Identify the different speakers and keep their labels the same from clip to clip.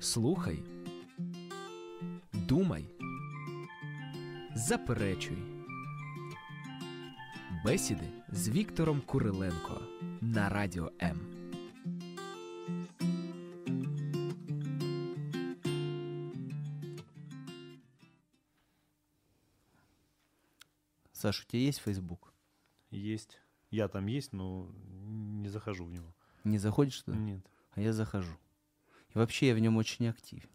Speaker 1: Слухай, думай, заперечуй. Бесіди з Віктором Куриленко на радіо М.
Speaker 2: Саш, у тебя есть Facebook?
Speaker 3: Есть. Я там есть, но не захожу в него.
Speaker 2: Не заходишь туда?
Speaker 3: Нет.
Speaker 2: А я захожу. Вообще я в нем очень активен.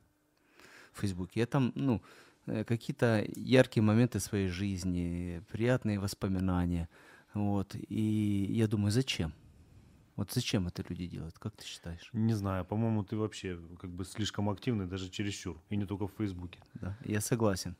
Speaker 2: В Фейсбуке. Я там, ну, э, какие-то яркие моменты своей жизни, приятные воспоминания. Вот. И я думаю, зачем? Вот зачем это люди делают? Как ты считаешь?
Speaker 3: Не знаю, по-моему, ты вообще как бы слишком активный, даже чересчур. И не только в Фейсбуке.
Speaker 2: Да, я согласен.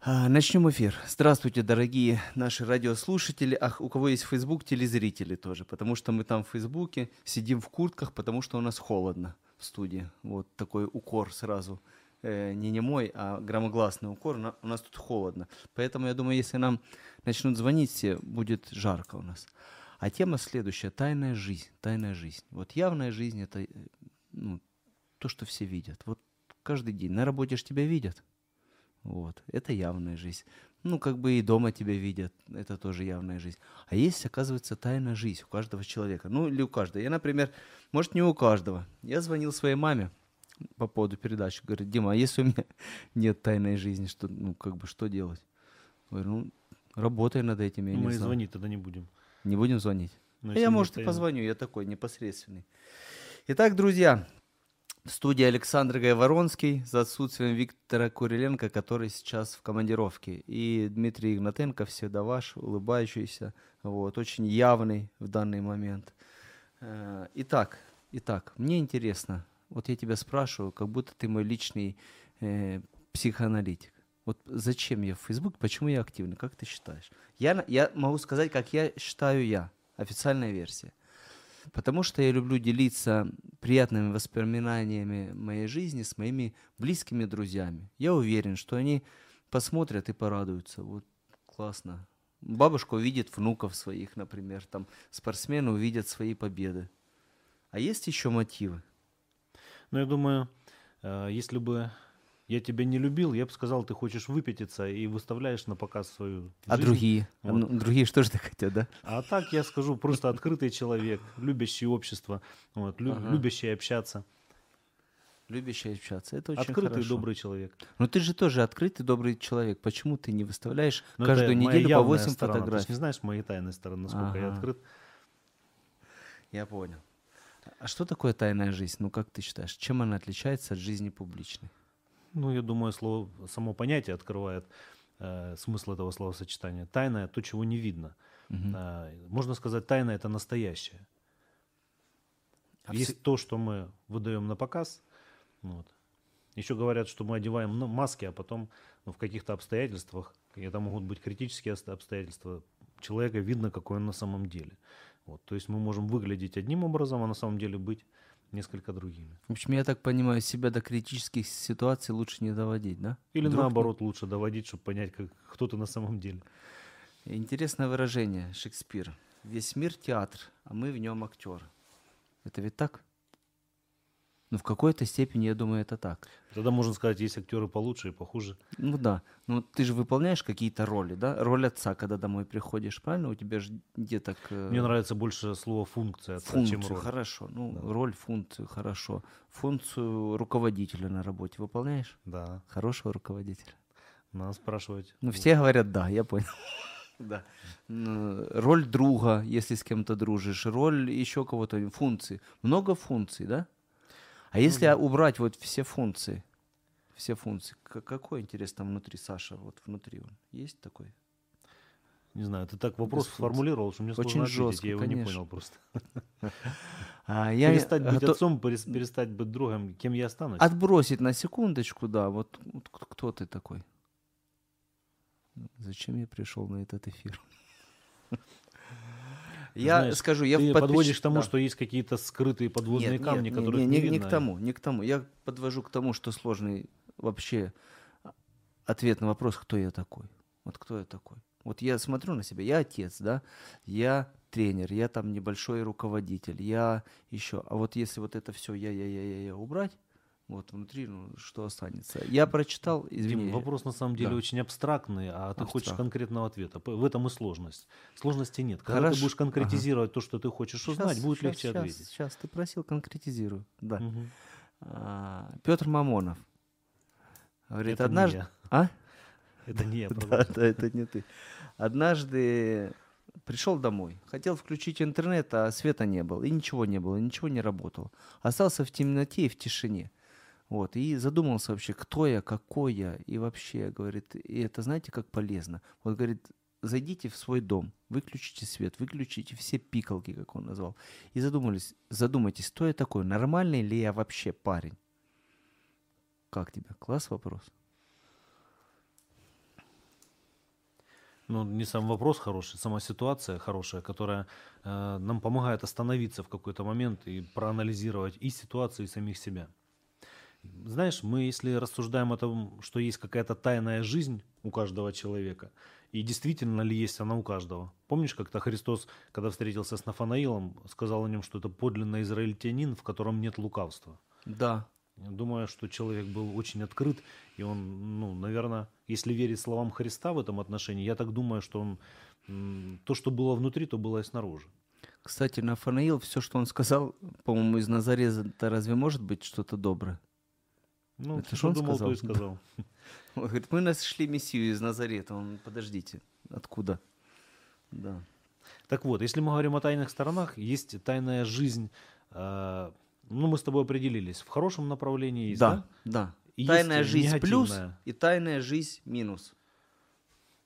Speaker 2: А, Начнем эфир. Здравствуйте, дорогие наши радиослушатели. Ах, у кого есть Facebook, телезрители тоже. Потому что мы там в Фейсбуке сидим в куртках, потому что у нас холодно в студии. Вот такой укор сразу. Э, не немой, а громогласный укор. На- у нас тут холодно. Поэтому я думаю, если нам начнут звонить все, будет жарко у нас. А тема следующая. Тайная жизнь. Тайная жизнь. Вот явная жизнь – это э, ну, то, что все видят. Вот каждый день. На работе ж тебя видят. Вот, это явная жизнь. Ну, как бы и дома тебя видят, это тоже явная жизнь. А есть, оказывается, тайная жизнь у каждого человека. Ну, или у каждого. Я, например, может, не у каждого. Я звонил своей маме по поводу передачи. Говорит, Дима, а если у меня нет тайной жизни, что, ну, как бы, что делать? Говорю, ну, работай над этим, я не
Speaker 3: мы и
Speaker 2: знаю.
Speaker 3: звонить тогда не будем.
Speaker 2: Не будем звонить?
Speaker 3: Ну,
Speaker 2: А я,
Speaker 3: не
Speaker 2: может, и позвоню, я такой непосредственный. Итак, друзья, в студии Александр Гайворонский за отсутствием Виктора Куриленко, который сейчас в командировке. И Дмитрий Игнатенко, всегда ваш, улыбающийся, вот, очень явный в данный момент. Э, Итак, итак, мне интересно, вот я тебя спрашиваю, как будто ты мой личный э, психоаналитик. Вот зачем я в Facebook, почему я активный, как ты считаешь? Я, я могу сказать, как я считаю я, официальная версия. Потому что я люблю делиться приятными воспоминаниями моей жизни с моими близкими друзьями. Я уверен, что они посмотрят и порадуются. Вот классно. Бабушка увидит внуков своих, например, там спортсмены увидят свои победы. А есть еще мотивы?
Speaker 3: Ну, я думаю, э, если бы я тебя не любил, я бы сказал, ты хочешь выпятиться и выставляешь на показ свою
Speaker 2: А
Speaker 3: жизнь.
Speaker 2: другие?
Speaker 3: Вот.
Speaker 2: Ну, другие что же хотят, да?
Speaker 3: А так я скажу, просто открытый человек, любящий общество, вот, лю-
Speaker 2: Ага.
Speaker 3: любящий общаться,
Speaker 2: Любящий общаться. Это очень
Speaker 3: открытый
Speaker 2: хорошо.
Speaker 3: добрый человек.
Speaker 2: Но ты же тоже открытый, добрый человек. Почему ты не выставляешь
Speaker 3: Но
Speaker 2: каждую
Speaker 3: это моя
Speaker 2: неделю по
Speaker 3: явная
Speaker 2: 8
Speaker 3: сторона. Ты
Speaker 2: фотографий?
Speaker 3: не знаешь моей тайной стороны, насколько я
Speaker 2: Ага.
Speaker 3: открыт.
Speaker 2: Я понял. А что такое тайная жизнь? Ну, как ты считаешь, чем она отличается от жизни публичной?
Speaker 3: Ну, я думаю, слово, само понятие открывает э, смысл этого словосочетания. Тайное – то, чего не видно.
Speaker 2: Мгм.
Speaker 3: А, можно сказать, тайна – это настоящее.
Speaker 2: А
Speaker 3: Есть
Speaker 2: все-
Speaker 3: то, что мы выдаем на показ. Вот. Еще говорят, что мы одеваем ну, маски, а потом ну, в каких-то обстоятельствах, это могут быть критические обс- обстоятельства, человека видно, какой он на самом деле. Вот. То есть мы можем выглядеть одним образом, а на самом деле быть несколько другими.
Speaker 2: В общем, я так понимаю, себя до критических ситуаций лучше не доводить, да?
Speaker 3: Или
Speaker 2: Вдруг
Speaker 3: наоборот, лучше доводить, чтобы понять, как, кто ты на самом деле.
Speaker 2: Интересное выражение Шекспира. Весь мир театр, а мы в нем актеры. Это ведь так? Ну, в какой-то степени, я думаю, это так.
Speaker 3: Тогда можно сказать, есть актеры получше и похуже.
Speaker 2: Ну да. Ну, ты же выполняешь какие-то роли, да? Роль отца, когда домой приходишь, правильно? У тебя же деток... э,
Speaker 3: Мне нравится больше слово функция, отца,
Speaker 2: Функцию,
Speaker 3: чем роль.
Speaker 2: хорошо. Ну,
Speaker 3: Да.
Speaker 2: роль, функцию, хорошо. Функцию руководителя на работе выполняешь?
Speaker 3: Да,
Speaker 2: Хорошего руководителя.
Speaker 3: надо спрашивать.
Speaker 2: Ну, все говорят да, я понял. Да. Ну, Роль друга, если с кем-то дружишь, роль еще кого-то, функции. Много функций, да? А если
Speaker 3: да.
Speaker 2: убрать вот все функции, все функции, какой интерес там внутри Саша, вот внутри он? Есть такой?
Speaker 3: Не знаю, ты так вопрос
Speaker 2: функций.
Speaker 3: сформулировал, что мне
Speaker 2: Очень
Speaker 3: сложно ответить,
Speaker 2: жестко,
Speaker 3: я его не понял просто.
Speaker 2: А я
Speaker 3: перестать быть
Speaker 2: гото-
Speaker 3: отцом, перес- перестать быть другом, кем я останусь?
Speaker 2: Отбросить на секундочку, да, вот, вот кто ты такой? Зачем я пришел на этот эфир? Я
Speaker 3: Знаешь,
Speaker 2: скажу, я
Speaker 3: ты
Speaker 2: в подписч-
Speaker 3: подводишь к тому,
Speaker 2: да.
Speaker 3: что есть какие-то скрытые подводные
Speaker 2: Нет,
Speaker 3: камни,
Speaker 2: нет,
Speaker 3: которых
Speaker 2: не,
Speaker 3: не,
Speaker 2: не, не к тому, не к тому. Я подвожу к тому, что сложный вообще ответ на вопрос, кто я такой. Вот кто я такой. Вот я смотрю на себя, я отец, да, я тренер, я там небольшой руководитель, я еще. А вот если вот это все я, я, я, я, я убрать, Вот внутри, ну, что останется. Я прочитал, извини.
Speaker 3: Дим, вопрос на самом деле
Speaker 2: Да.
Speaker 3: очень абстрактный, а ты хочешь
Speaker 2: Абстракт.
Speaker 3: конкретного ответа. В этом и сложность. Сложности нет. Когда
Speaker 2: Хорошо.
Speaker 3: ты будешь конкретизировать то, что ты хочешь узнать, будет легче
Speaker 2: сейчас,
Speaker 3: ответить.
Speaker 2: Сейчас, ты просил, конкретизирую. Да.
Speaker 3: Мгм.
Speaker 2: Петр Мамонов. Говорит,
Speaker 3: Это не
Speaker 2: однажды...
Speaker 3: я.
Speaker 2: А?
Speaker 3: Это не я.
Speaker 2: Да, да, это не ты. Однажды пришел домой, хотел включить интернет, а света не было, и ничего не было, ничего не работало. Остался в темноте и в тишине. Вот, и задумался вообще, кто я, какой я, и вообще, говорит, и это знаете, как полезно. Вот, говорит, зайдите в свой дом, выключите свет, выключите все пикалки, как он назвал, и задумались, задумайтесь, кто я такой, нормальный ли я вообще парень? Как тебе? Класс вопрос.
Speaker 3: Ну, не сам вопрос хороший, сама ситуация хорошая, которая э, нам помогает остановиться в какой-то момент и проанализировать и ситуацию, и самих себя. Знаешь, мы, если рассуждаем о том, что есть какая-то тайная жизнь у каждого человека, и действительно ли есть она у каждого. Помнишь, как-то Христос, когда встретился с Нафанаилом, сказал о нем, что это подлинный израильтянин, в котором нет лукавства.
Speaker 2: Да,
Speaker 3: Я Думаю, что человек был очень открыт, и он, ну, наверное, если верить словам Христа в этом отношении, я так думаю, что он то, что было внутри, то было и снаружи.
Speaker 2: Кстати, Нафанаил, все, что он сказал, по-моему, из Назарета разве может быть что-то доброе?
Speaker 3: Ну,
Speaker 2: Это
Speaker 3: что
Speaker 2: он
Speaker 3: думал, то и
Speaker 2: сказал?
Speaker 3: сказал.
Speaker 2: Он говорит, мы нашли Мессию из Назарета. Он, подождите, откуда? Да.
Speaker 3: Так вот, если мы говорим о тайных сторонах, есть тайная жизнь. э, ну, мы с тобой определились. В хорошем направлении есть, да?
Speaker 2: да, да.
Speaker 3: И
Speaker 2: тайная жизнь плюс
Speaker 3: негативная.
Speaker 2: и тайная жизнь минус.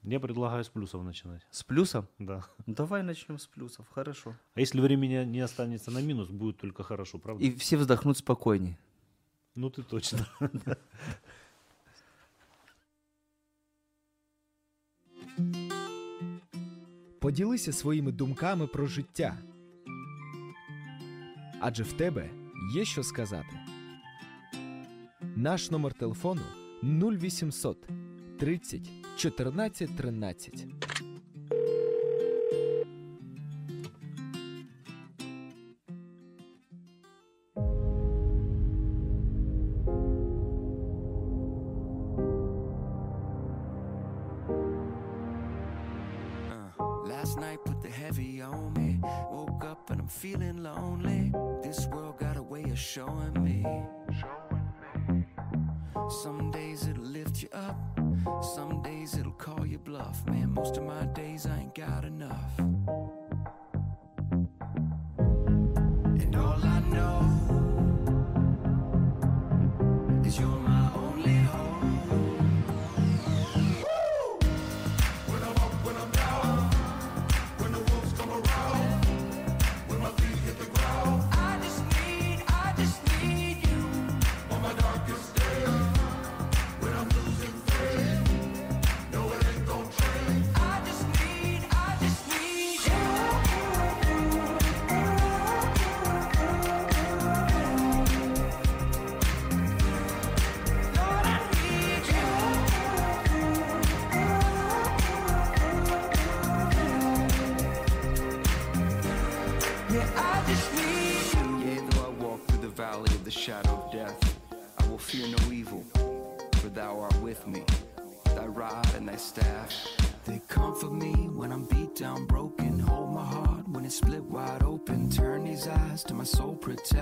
Speaker 3: Я предлагаю с плюсов начинать.
Speaker 2: С плюсом?
Speaker 3: Да.
Speaker 2: Ну, давай начнем с плюсов, хорошо.
Speaker 3: А если времени не останется на минус, будет только хорошо, правда?
Speaker 2: И все вздохнут спокойнее.
Speaker 3: Ну, ты точно.
Speaker 1: Поділися своїми думками про життя. Адже в тебе є що сказати. Наш номер телефону 0800 30 14 13.
Speaker 4: Days it'll call you bluff. Man, most of my days I ain't got enough. footprints.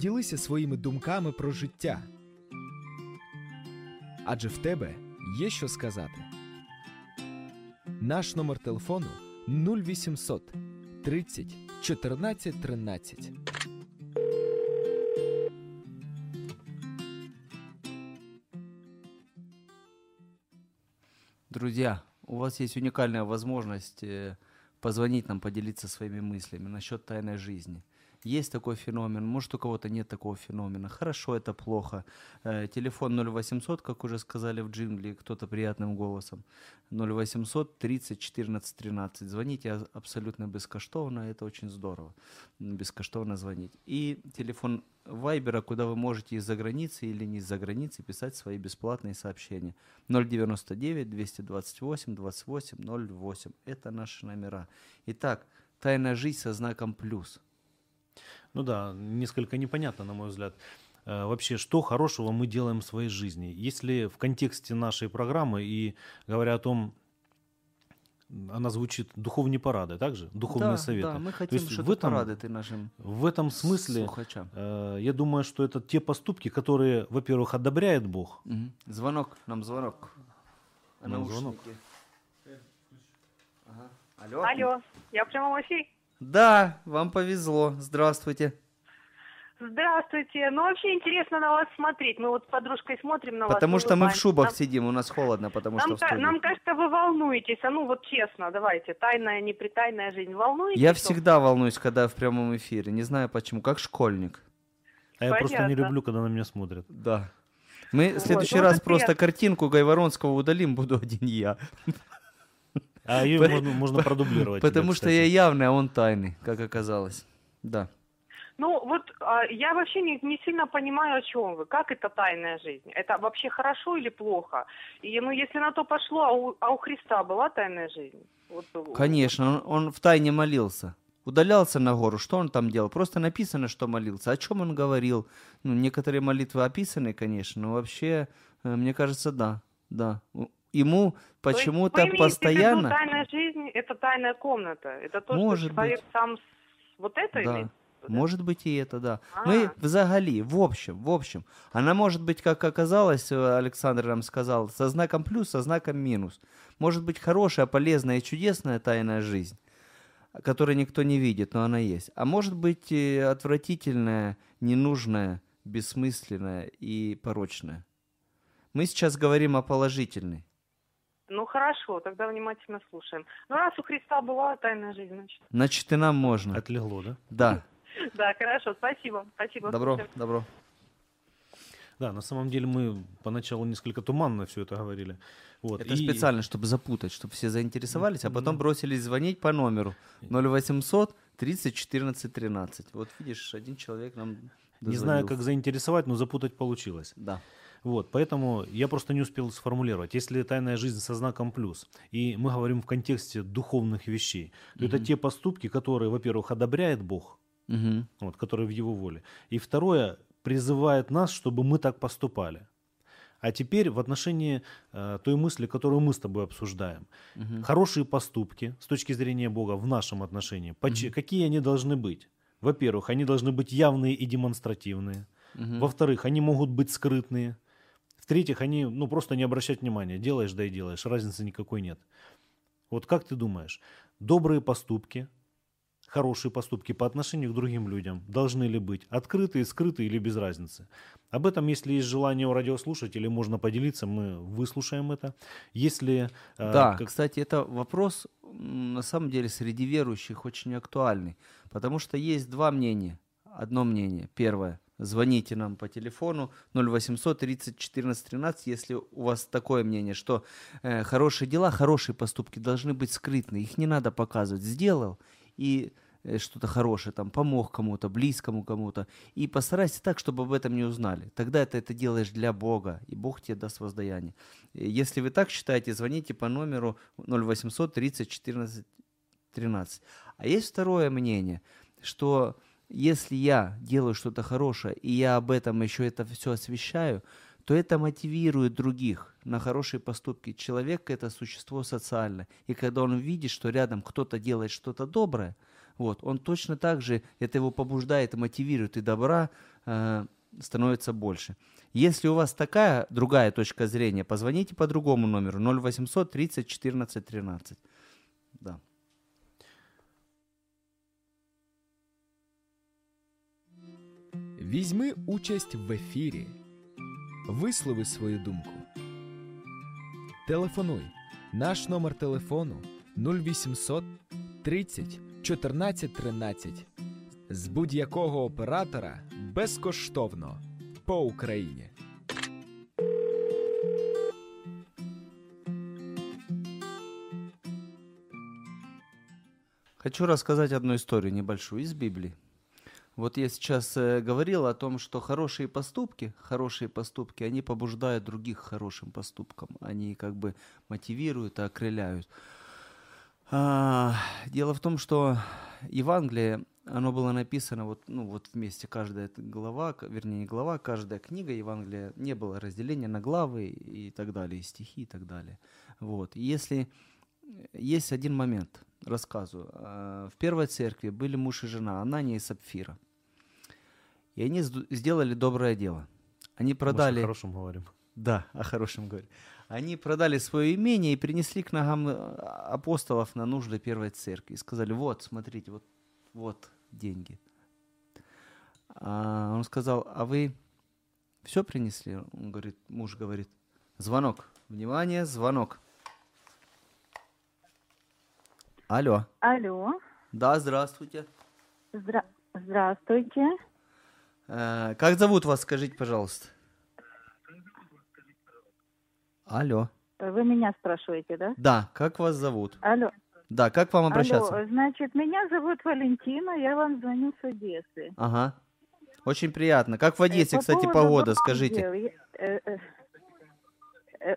Speaker 1: Поділися своїми думками про життя. Адже в тебе є що сказати. Наш номер телефону 0800 30 14 13.
Speaker 2: Друзья, у вас есть уникальная возможность э, позвонить нам, поделиться своими мыслями насчет тайной жизни. есть такой феномен, может у кого-то нет такого феномена. Хорошо это плохо. Э, телефон 0800, как уже сказали в джингле, кто-то приятным голосом. 0800 30 14 13. Звоните абсолютно бескоштовно, это очень здорово. Бескоштовно звонить. И телефон Вайбера, куда вы можете из-за границы или не из-за границы писать свои бесплатные сообщения. 099 228 28 08. Это наши номера. Итак, тайная жизнь со знаком плюс.
Speaker 3: Ну да, несколько непонятно, на мой взгляд. Э, Вообще, что хорошего мы делаем в своей жизни? Если в контексте нашей программы и говоря о том, она звучит духовные парады, также духовные
Speaker 2: да,
Speaker 3: советы.
Speaker 2: Да, мы
Speaker 3: То
Speaker 2: хотим,
Speaker 3: есть в этом,
Speaker 2: порадовать нашим
Speaker 3: в этом смысле,
Speaker 2: слухачам.
Speaker 3: э, я думаю, что это те поступки, которые, во-первых, одобряет Бог.
Speaker 2: Мгм. Звонок, нам звонок.
Speaker 3: Нам звонок.
Speaker 2: наушники? Ага. Алло.
Speaker 5: Алло, я в прямом эфире?
Speaker 2: Да, вам повезло. Здравствуйте.
Speaker 5: Здравствуйте. Ну, вообще интересно на вас смотреть. Мы вот с подружкой смотрим на вас.
Speaker 2: Потому что мы в шубах
Speaker 5: Нам-
Speaker 2: сидим, у нас холодно, потому
Speaker 5: Нам,
Speaker 2: что
Speaker 5: ка- нам кажется, вы волнуетесь. А ну вот честно, давайте. Тайная, непритайная жизнь. Волнуетесь?
Speaker 2: Я
Speaker 5: что?
Speaker 2: всегда волнуюсь, когда в прямом эфире. Не знаю почему, как школьник.
Speaker 3: А я просто не люблю, когда на меня смотрят.
Speaker 2: Да. Мы в
Speaker 5: Вот,
Speaker 2: следующий
Speaker 5: ну,
Speaker 2: раз просто
Speaker 5: приятно.
Speaker 2: картинку Гайворонского удалим, буду один я.
Speaker 3: А ее можно, можно продублировать.
Speaker 2: Потому
Speaker 3: тебя,
Speaker 2: что я явный, а он тайный, как оказалось. Да.
Speaker 5: Ну, вот а, я вообще не, не сильно понимаю, о чем вы. Как это тайная жизнь? Это вообще хорошо или плохо? И, ну, если на то пошло, а у, а у Христа была тайная жизнь? Вот, у-
Speaker 2: Конечно, он, он в тайне молился. Удалялся на гору. Что он там делал? Просто написано, что молился. О чем он говорил? Ну, некоторые молитвы описаны, конечно, но вообще, э, мне кажется, да. Да. Ему почему-то
Speaker 5: в виду,
Speaker 2: постоянно...
Speaker 5: тайная жизнь – это тайная комната. Это то,
Speaker 2: Может
Speaker 5: что человек
Speaker 2: быть.
Speaker 5: сам... Вот это
Speaker 2: Да.
Speaker 5: имеет?
Speaker 2: Может быть и это, да.
Speaker 5: А.
Speaker 2: Мы взагали, в общем, в общем. Она может быть, как оказалось, э, Александр нам сказал, со знаком плюс, со знаком минус. Может быть хорошая, полезная и чудесная тайная жизнь, которую никто не видит, но она есть. А может быть э, отвратительная, ненужная, бессмысленная и порочная. Мы сейчас говорим о положительной.
Speaker 5: Ну хорошо, тогда внимательно слушаем. Ну раз у Христа была тайная жизнь, значит.
Speaker 2: Значит, и нам можно.
Speaker 3: Отлегло, да?
Speaker 2: Да.
Speaker 5: Да, хорошо, спасибо. Спасибо.
Speaker 2: Добро, добро.
Speaker 3: Да, на самом деле мы поначалу несколько туманно все это говорили. Вот.
Speaker 2: Это
Speaker 3: и-
Speaker 2: специально, чтобы запутать, чтобы все заинтересовались, а потом бросились звонить по номеру 0800 30 14 13. Вот видишь, один человек нам
Speaker 3: Не знаю, как
Speaker 2: дозвонился.
Speaker 3: заинтересовать, но запутать получилось.
Speaker 2: Да.
Speaker 3: Вот, поэтому я просто не успел сформулировать. Если тайная жизнь со знаком плюс, и мы говорим в контексте духовных вещей, то это те поступки, которые, во-первых, одобряет Бог,
Speaker 2: Мгм.
Speaker 3: вот, которые в Его воле, и второе, призывает нас, чтобы мы так поступали. А теперь в отношении э, той мысли, которую мы с тобой обсуждаем.
Speaker 2: Мгм.
Speaker 3: Хорошие поступки с точки зрения Бога в нашем отношении, почи- какие они должны быть? Во-первых, они должны быть явные и демонстративные.
Speaker 2: Мгм.
Speaker 3: Во-вторых, они могут быть скрытные. В-третьих, они, ну, просто не обращать внимания. Делаешь, да и делаешь. Разницы никакой нет. Вот как ты думаешь, добрые поступки, хорошие поступки по отношению к другим людям должны ли быть открытые, скрытые или без разницы? Об этом, если есть желание у радиослушателей, можно поделиться, мы выслушаем это. Если... э,
Speaker 2: Да,
Speaker 3: как-
Speaker 2: кстати, это вопрос на самом деле среди верующих очень актуальный, потому что есть два мнения. Одно мнение. Первое. Звоните нам по телефону 0800 30 14 13, если у вас такое мнение, что э, хорошие дела, хорошие поступки должны быть скрытны, их не надо показывать. Сделал и э, что-то хорошее, там, помог кому-то, близкому кому-то, и постарайся так, чтобы об этом не узнали. Тогда это, это делаешь для Бога, и Бог тебе даст воздаяние. Э, Если вы так считаете, звоните по номеру 0800 30 14 13. А есть второе мнение, что если я делаю что-то хорошее, и я об этом еще это все освещаю, то это мотивирует других на хорошие поступки. Человек – это существо социальное. И когда он видит, что рядом кто-то делает что-то доброе, вот, он точно так же, это его побуждает мотивирует, и добра э, становится больше. Если у вас такая другая точка зрения, позвоните по другому номеру 0800 30 14 13. Да.
Speaker 1: Візьми участь в ефірі. Вислови свою думку. Телефонуй Наш номер телефону 0800 30 14 13. З будь-якого оператора безкоштовно по Україні.
Speaker 2: Хочу рассказать одну историю небольшую из Библии. Вот я сейчас э, говорил о том, что хорошие поступки, хорошие поступки, они побуждают других хорошим поступкам. Они как бы мотивируют и окрыляют. А, дело в том, что Евангелие, оно было написано вот, ну, вот вместе, каждая глава, вернее, не глава, каждая книга Евангелия, не было разделения на главы и так далее, и стихи и так далее. Вот. Если есть один момент, рассказываю. А, В первой церкви были муж и жена, Анания и Сапфира. И они сделали доброе дело. Они
Speaker 3: Мы
Speaker 2: продали...
Speaker 3: о хорошем говорим.
Speaker 2: Да, о хорошем говорю. Они продали свое имение и принесли к ногам э, апостолов на нужды первой церкви. И сказали, вот, смотрите, вот, вот деньги. А он сказал, а вы все принесли? Он говорит, муж говорит, звонок. Внимание, звонок. Алло.
Speaker 6: Алло,
Speaker 2: Да, здравствуйте.
Speaker 6: здра- здравствуйте.
Speaker 2: Э, Как зовут вас, скажите, пожалуйста? Алло.
Speaker 6: Вы меня спрашиваете, да?
Speaker 2: Да, как вас зовут?
Speaker 6: Алло,
Speaker 2: Да, как вам обращаться?
Speaker 6: алло, значит, меня зовут Валентина, я вам звоню с Одессы.
Speaker 2: Ага. Очень приятно. Как в
Speaker 6: Э,
Speaker 2: Одессе,
Speaker 6: по
Speaker 2: кстати,
Speaker 6: поводу
Speaker 2: погода, скажите.
Speaker 6: я- э, э, э,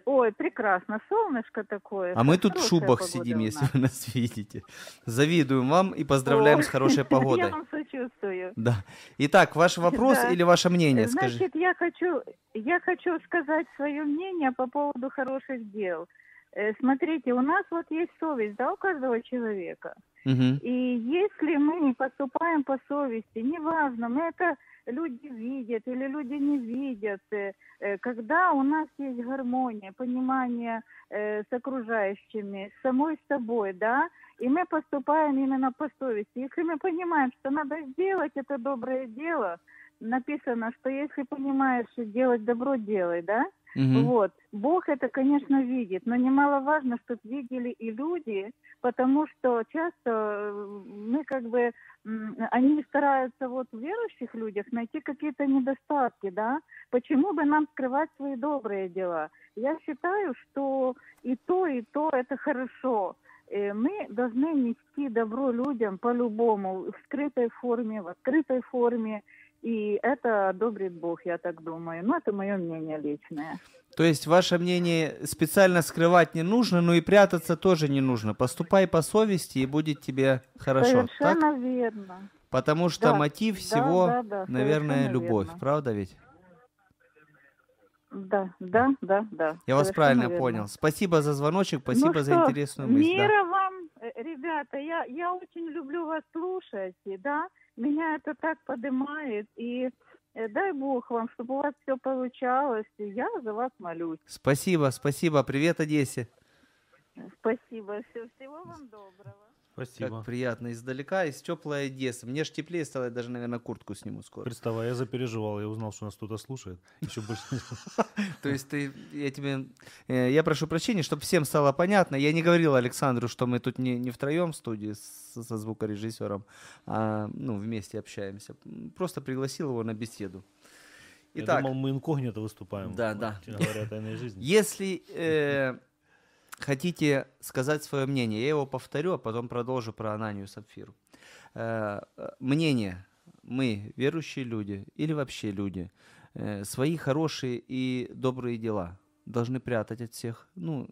Speaker 6: Ой, прекрасно, солнышко такое.
Speaker 2: А мы тут в шубах сидим, если вы нас видите. Завидуем вам и поздравляем
Speaker 6: Ой,
Speaker 2: с хорошей
Speaker 6: Я
Speaker 2: погодой.
Speaker 6: вам сочувствую.
Speaker 2: Да. Итак, ваш вопрос
Speaker 6: Да.
Speaker 2: или ваше мнение,
Speaker 6: Э,
Speaker 2: скажи.
Speaker 6: Значит, я хочу, я хочу сказать свое мнение по поводу хороших дел. Э, Смотрите, у нас вот есть совесть, да, у каждого человека.
Speaker 2: Мгм.
Speaker 6: И если мы не поступаем по совести, неважно, мы это люди видят или люди не видят, э, э, когда у нас есть гармония, понимание э, с окружающими, с самой собой, да, и мы поступаем именно по совести. Если мы понимаем, что надо сделать это доброе дело, написано, что если понимаешь делать добро, делай, да,
Speaker 2: Мгм.
Speaker 6: вот. Бог это, конечно, видит, но немаловажно, чтобы видели и люди, потому что часто э, мы как бы, они стараются вот в верующих людях найти какие-то недостатки, да? Почему бы нам скрывать свои добрые дела? Я считаю, что и то, и то это хорошо. Э, Мы должны нести добро людям по-любому, в скрытой форме, в открытой форме, и это одобрит Бог, я так думаю. Ну, это мое мнение личное.
Speaker 2: То есть ваше мнение специально скрывать не нужно, но и прятаться тоже не нужно. Поступай по совести, и будет тебе хорошо. Так?
Speaker 6: Совершенно верно.
Speaker 2: Потому что
Speaker 6: Да,
Speaker 2: мотив
Speaker 6: да,
Speaker 2: всего,
Speaker 6: да, да,
Speaker 2: наверное,
Speaker 6: совершенно
Speaker 2: любовь.
Speaker 6: верно.
Speaker 2: Правда ведь?
Speaker 6: Да, да, да, да.
Speaker 2: Я вас правильно
Speaker 6: верно.
Speaker 2: понял. Спасибо за звоночек, спасибо
Speaker 6: ну
Speaker 2: за
Speaker 6: что,
Speaker 2: интересную мысль. да.
Speaker 6: Мира вам, э, ребята, я, я очень люблю вас слушать, и, да, меня это так поднимает, и э, дай Бог вам, чтобы у вас все получалось, и я за вас молюсь.
Speaker 2: Спасибо, спасибо. Привет, Одессе.
Speaker 6: Спасибо, всего, всего вам доброго.
Speaker 3: Спасибо.
Speaker 2: Как приятно издалека, из теплой Одессы. Мне ж теплее стало, я даже, наверное, куртку сниму скоро.
Speaker 3: Представь, я запереживал, я узнал, что нас кто-то слушает. Еще больше.
Speaker 2: То есть ты, я тебе, э, я прошу прощения, чтобы всем стало понятно. Я не говорил Александру, что мы тут не, не втроем в студии со звукорежиссером, а ну, вместе общаемся. Просто пригласил его на беседу.
Speaker 3: Я
Speaker 2: Итак,
Speaker 3: думал, мы инкогнито выступаем.
Speaker 2: Да, да.
Speaker 3: Говоря о тайной жизни.
Speaker 2: если э, хотите сказать свое мнение, я его повторю, а потом продолжу про Ананию Сапфиру. Э, э, мнение. Мы, верующие люди или вообще люди, э, свои хорошие и добрые дела должны прятать от всех. Ну,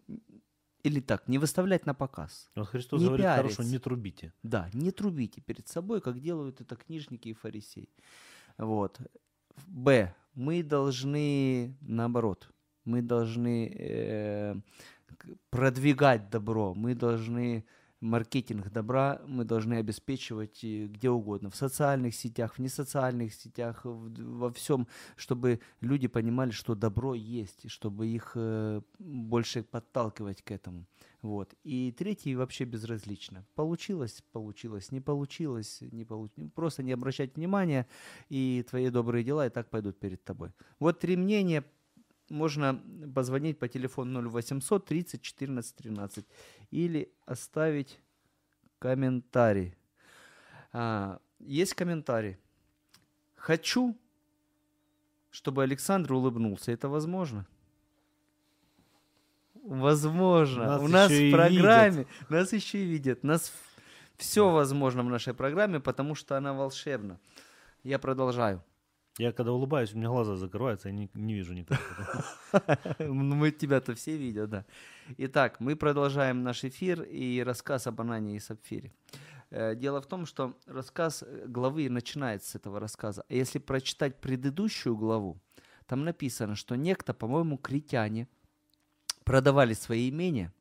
Speaker 2: или так, не выставлять на показ.
Speaker 3: Вот Христос
Speaker 2: Не
Speaker 3: говорит, хорошо, не трубите.
Speaker 2: Да, не трубите перед собой, как делают это книжники и фарисеи. Вот. Б. Мы должны, наоборот, мы должны э, продвигать добро, мы должны маркетинг добра мы должны обеспечивать э, где угодно, в социальных сетях, в несоциальных сетях, во всем, чтобы люди понимали, что добро есть, чтобы их э, больше подталкивать к этому. Вот. И третий вообще безразлично. Получилось, получилось, не получилось, не получилось. Просто не обращать внимания, и твои добрые дела и так пойдут перед тобой. Вот три мнения можно позвонить по телефону 0800 30 14 13 или оставить комментарий. А, есть комментарий. Хочу, чтобы Александр улыбнулся. Это возможно? Возможно.
Speaker 3: Нас
Speaker 2: У нас в программе, нас еще и видят. Нас все возможно в нашей программе, потому что она волшебна. Я продолжаю.
Speaker 3: Я когда улыбаюсь, у меня глаза закрываются, я не, не вижу никого.
Speaker 2: Ну, Мы тебя-то все видят, да. Итак, мы продолжаем наш эфир и рассказ об Анане и Сапфире. Э, Дело в том, что рассказ э, главы начинается с этого рассказа. А если прочитать предыдущую главу, там написано, что некто, по-моему, критяне продавали свои имения,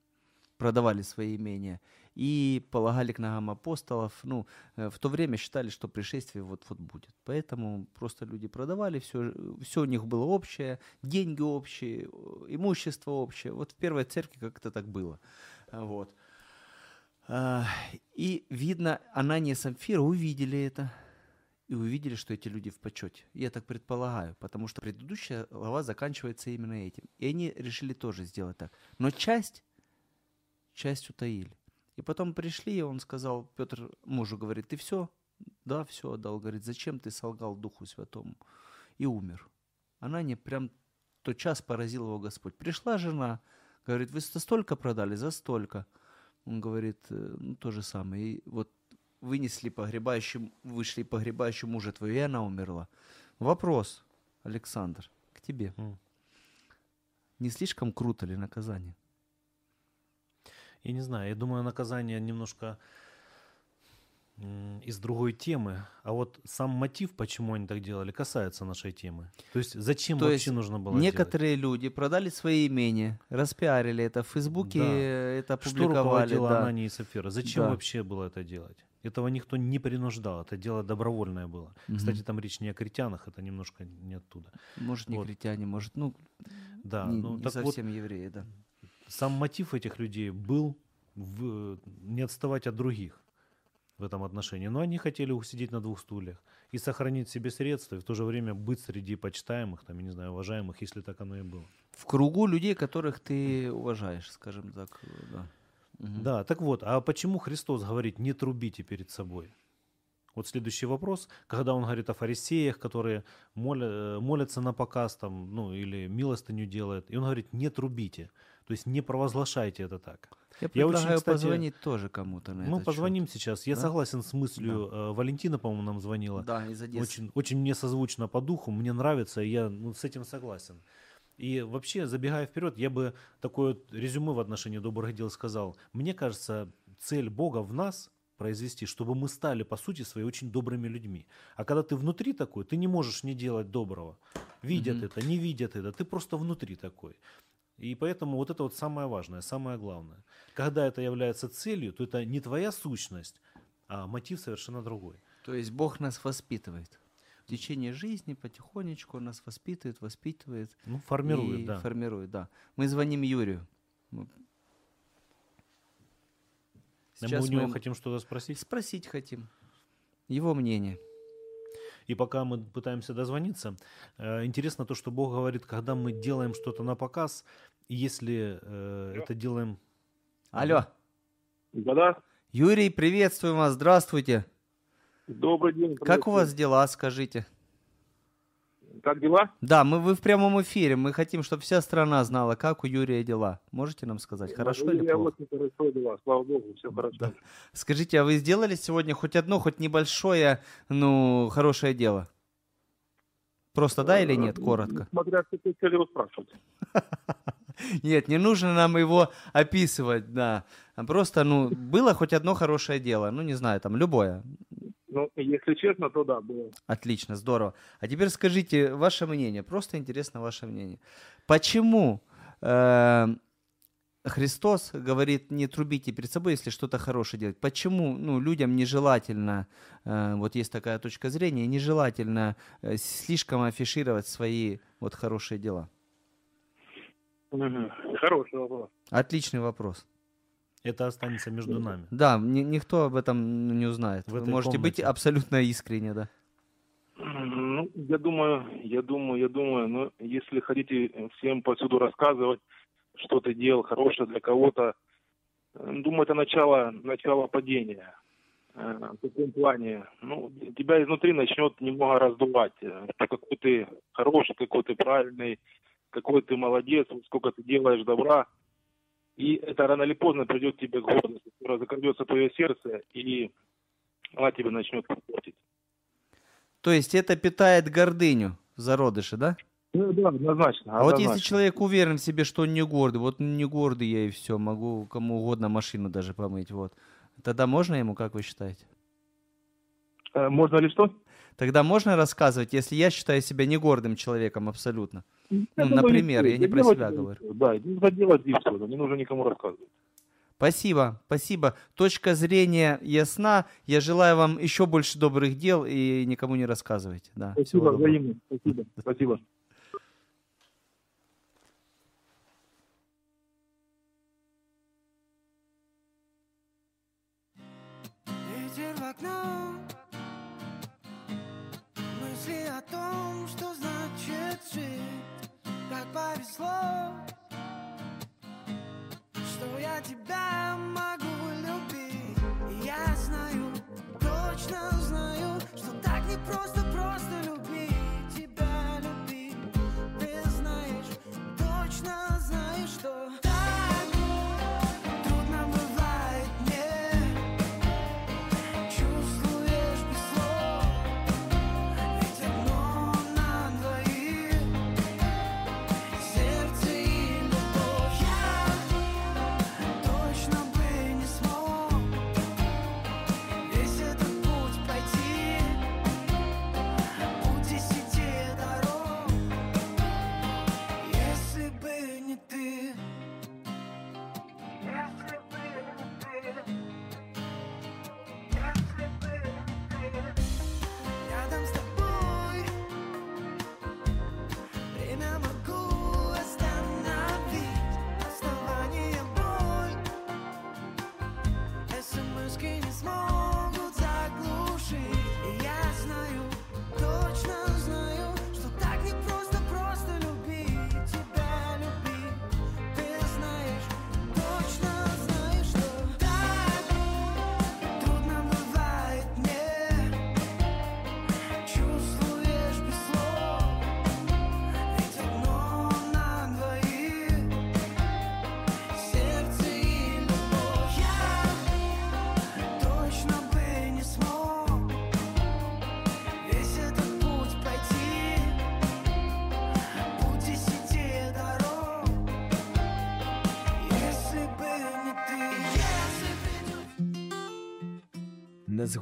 Speaker 2: продавали свои имения и полагали к ногам апостолов. Ну, э, в то время считали, что пришествие вот-вот будет. Поэтому просто люди продавали, все, все у них было общее, деньги общие, э, имущество общее. Вот в первой церкви как-то так было. А, Вот. И видно, Анания и Самфира увидели это и увидели, что эти люди в почете. Я так предполагаю, потому что предыдущая глава заканчивается именно этим. И они решили тоже сделать так. Но часть, часть утаили. И потом пришли, и он сказал, Петр мужу говорит, ты все? Да, все отдал. Говорит, зачем ты солгал Духу Святому? И умер. Она не прям тот час поразил его Господь. Пришла жена, говорит, вы за столько продали? За столько. Он говорит, «Э, ну, то же самое. И вот вынесли погребающим, вышли погребающим мужа твою, и она умерла. Вопрос, Александр, к тебе.
Speaker 3: М.
Speaker 2: Не слишком круто ли наказание?
Speaker 3: Я не знаю, я думаю, наказание немножко из другой темы. А вот сам мотив, почему они так делали, касается нашей темы. То есть зачем
Speaker 2: То
Speaker 3: вообще
Speaker 2: есть
Speaker 3: нужно было делать?
Speaker 2: Некоторые люди продали свои имения, распиарили это в Фейсбуке,
Speaker 3: Да.
Speaker 2: это
Speaker 3: Что
Speaker 2: опубликовали.
Speaker 3: руководило
Speaker 2: да.
Speaker 3: Анании и Сапфира? Зачем
Speaker 2: Да.
Speaker 3: вообще было это делать? Этого никто не принуждал, это дело добровольное было. Кстати, там речь не о критянах, это немножко не оттуда.
Speaker 2: Может, не
Speaker 3: Вот.
Speaker 2: критяне, может, ну,
Speaker 3: Да,
Speaker 2: не,
Speaker 3: ну
Speaker 2: не
Speaker 3: так вот,
Speaker 2: совсем евреи, да.
Speaker 3: Сам мотив этих людей был в- не отставать от других в этом отношении. Но они хотели усидеть на двух стульях и сохранить себе средства, и в то же время быть среди почитаемых, там, я не знаю, уважаемых, если так оно и было.
Speaker 2: В кругу людей, которых ты уважаешь, скажем так, да.
Speaker 3: Да, так вот, а почему Христос говорит «не трубите перед собой»? Вот следующий вопрос, когда он говорит о фарисеях, которые моля- э, молятся на показ там, ну, или милостыню делают, и он говорит «не трубите», то есть не провозглашайте это так.
Speaker 2: Я
Speaker 3: Я очень,
Speaker 2: предлагаю
Speaker 3: кстати,
Speaker 2: позвонить тоже кому-то на этот
Speaker 3: позвоним сейчас. Я
Speaker 2: Да?
Speaker 3: согласен с мыслью. э, Валентина, по-моему, нам звонила.
Speaker 2: счет. Да, из Одессы.
Speaker 3: Очень, очень мне созвучно по духу, мне нравится, и я ну, с этим согласен. И вообще, забегая вперед, я бы такое вот резюме в отношении добрых дел сказал. Мне кажется, цель Бога в нас произвести, чтобы мы стали, по сути своей, очень добрыми людьми. А когда ты внутри такой, ты не можешь не делать доброго. Видят
Speaker 2: Мгм.
Speaker 3: это, не видят это, ты просто внутри такой. И поэтому вот это вот самое важное, самое главное. Когда это является целью, то это не твоя сущность, а мотив совершенно другой.
Speaker 2: То есть Бог нас воспитывает. В течение жизни потихонечку он нас воспитывает, воспитывает.
Speaker 3: Ну, формирует,
Speaker 2: и
Speaker 3: да.
Speaker 2: Формирует, да. Мы звоним Юрию. Мы-
Speaker 3: мы
Speaker 2: Сейчас
Speaker 3: у него
Speaker 2: мы
Speaker 3: хотим что-то спросить.
Speaker 2: спросить хотим. Его мнение.
Speaker 3: И пока мы пытаемся дозвониться, э, интересно то, что Бог говорит, когда мы делаем что-то на показ, и если э, это делаем...
Speaker 2: Алло.
Speaker 7: Да-да.
Speaker 2: Юрий, приветствуем вас. Здравствуйте.
Speaker 7: Добрый день.
Speaker 2: Как у вас дела, скажите?
Speaker 7: Как дела?
Speaker 2: Да, мы вы в прямом эфире. Мы хотим, чтобы вся страна знала, как у Юрия дела. Можете нам сказать, хорошо
Speaker 7: У
Speaker 2: или
Speaker 7: меня
Speaker 2: плохо?
Speaker 7: очень хорошо дела, слава богу, все хорошо.
Speaker 2: Да. Скажите, а вы сделали сегодня хоть одно, хоть небольшое, ну, хорошее дело? Просто да или нет, коротко?
Speaker 7: Смотря с какой целью спрашивать.
Speaker 2: Нет, не нужно нам его описывать, да. Просто, ну, было хоть одно хорошее дело, ну, не знаю, там, любое.
Speaker 7: Ну, если честно, то да, было.
Speaker 2: Отлично, здорово. А теперь скажите ваше мнение, просто интересно ваше мнение. Почему э, Христос говорит, не трубите перед собой, если что-то хорошее делать? Почему ну, людям нежелательно, э, вот есть такая точка зрения, нежелательно э, слишком афишировать свои вот хорошие дела?
Speaker 7: Хороший вопрос.
Speaker 2: Отличный вопрос.
Speaker 3: Это останется между нами.
Speaker 2: Да, ни- никто об этом не узнает.
Speaker 3: В
Speaker 2: Вы можете
Speaker 3: комнате.
Speaker 2: быть абсолютно искренне, да.
Speaker 7: Ну, я думаю, я думаю, я думаю, ну, если хотите всем повсюду рассказывать, что ты делал хорошее для кого-то, э, думаю, это начало, начало падения. Э, В таком плане, ну, тебя изнутри начнет немного раздувать. э, что Какой ты хороший, какой ты правильный, какой ты молодец, сколько ты делаешь добра. И это рано или поздно придет тебе к гордости, которая закрадется твое сердце, и она тебя начнет портить.
Speaker 2: То есть это питает гордыню в зародыше, да?
Speaker 7: Ну да, однозначно.
Speaker 2: А вот если человек уверен в себе, что он не гордый, вот не гордый я и все, могу кому угодно машину даже помыть, вот. Тогда можно ему, как вы считаете?
Speaker 7: Э, Можно ли что?
Speaker 2: Тогда можно рассказывать, если я считаю себя не гордым человеком абсолютно?
Speaker 7: Я
Speaker 2: Ну,
Speaker 7: думаю,
Speaker 2: например,
Speaker 7: не
Speaker 2: я не про себя говорю.
Speaker 7: Да, нужно делать все, не нужно никому рассказывать.
Speaker 2: Спасибо, спасибо. Точка зрения ясна. Я желаю вам еще больше добрых дел и никому не рассказывайте. Да,
Speaker 7: Спасибо, взаимно. Спасибо. Спасибо.
Speaker 4: Ветер в окно Мысли о том, что значит жить Как повезло Что я тебя могу любить. Я знаю, точно знаю Что так не просто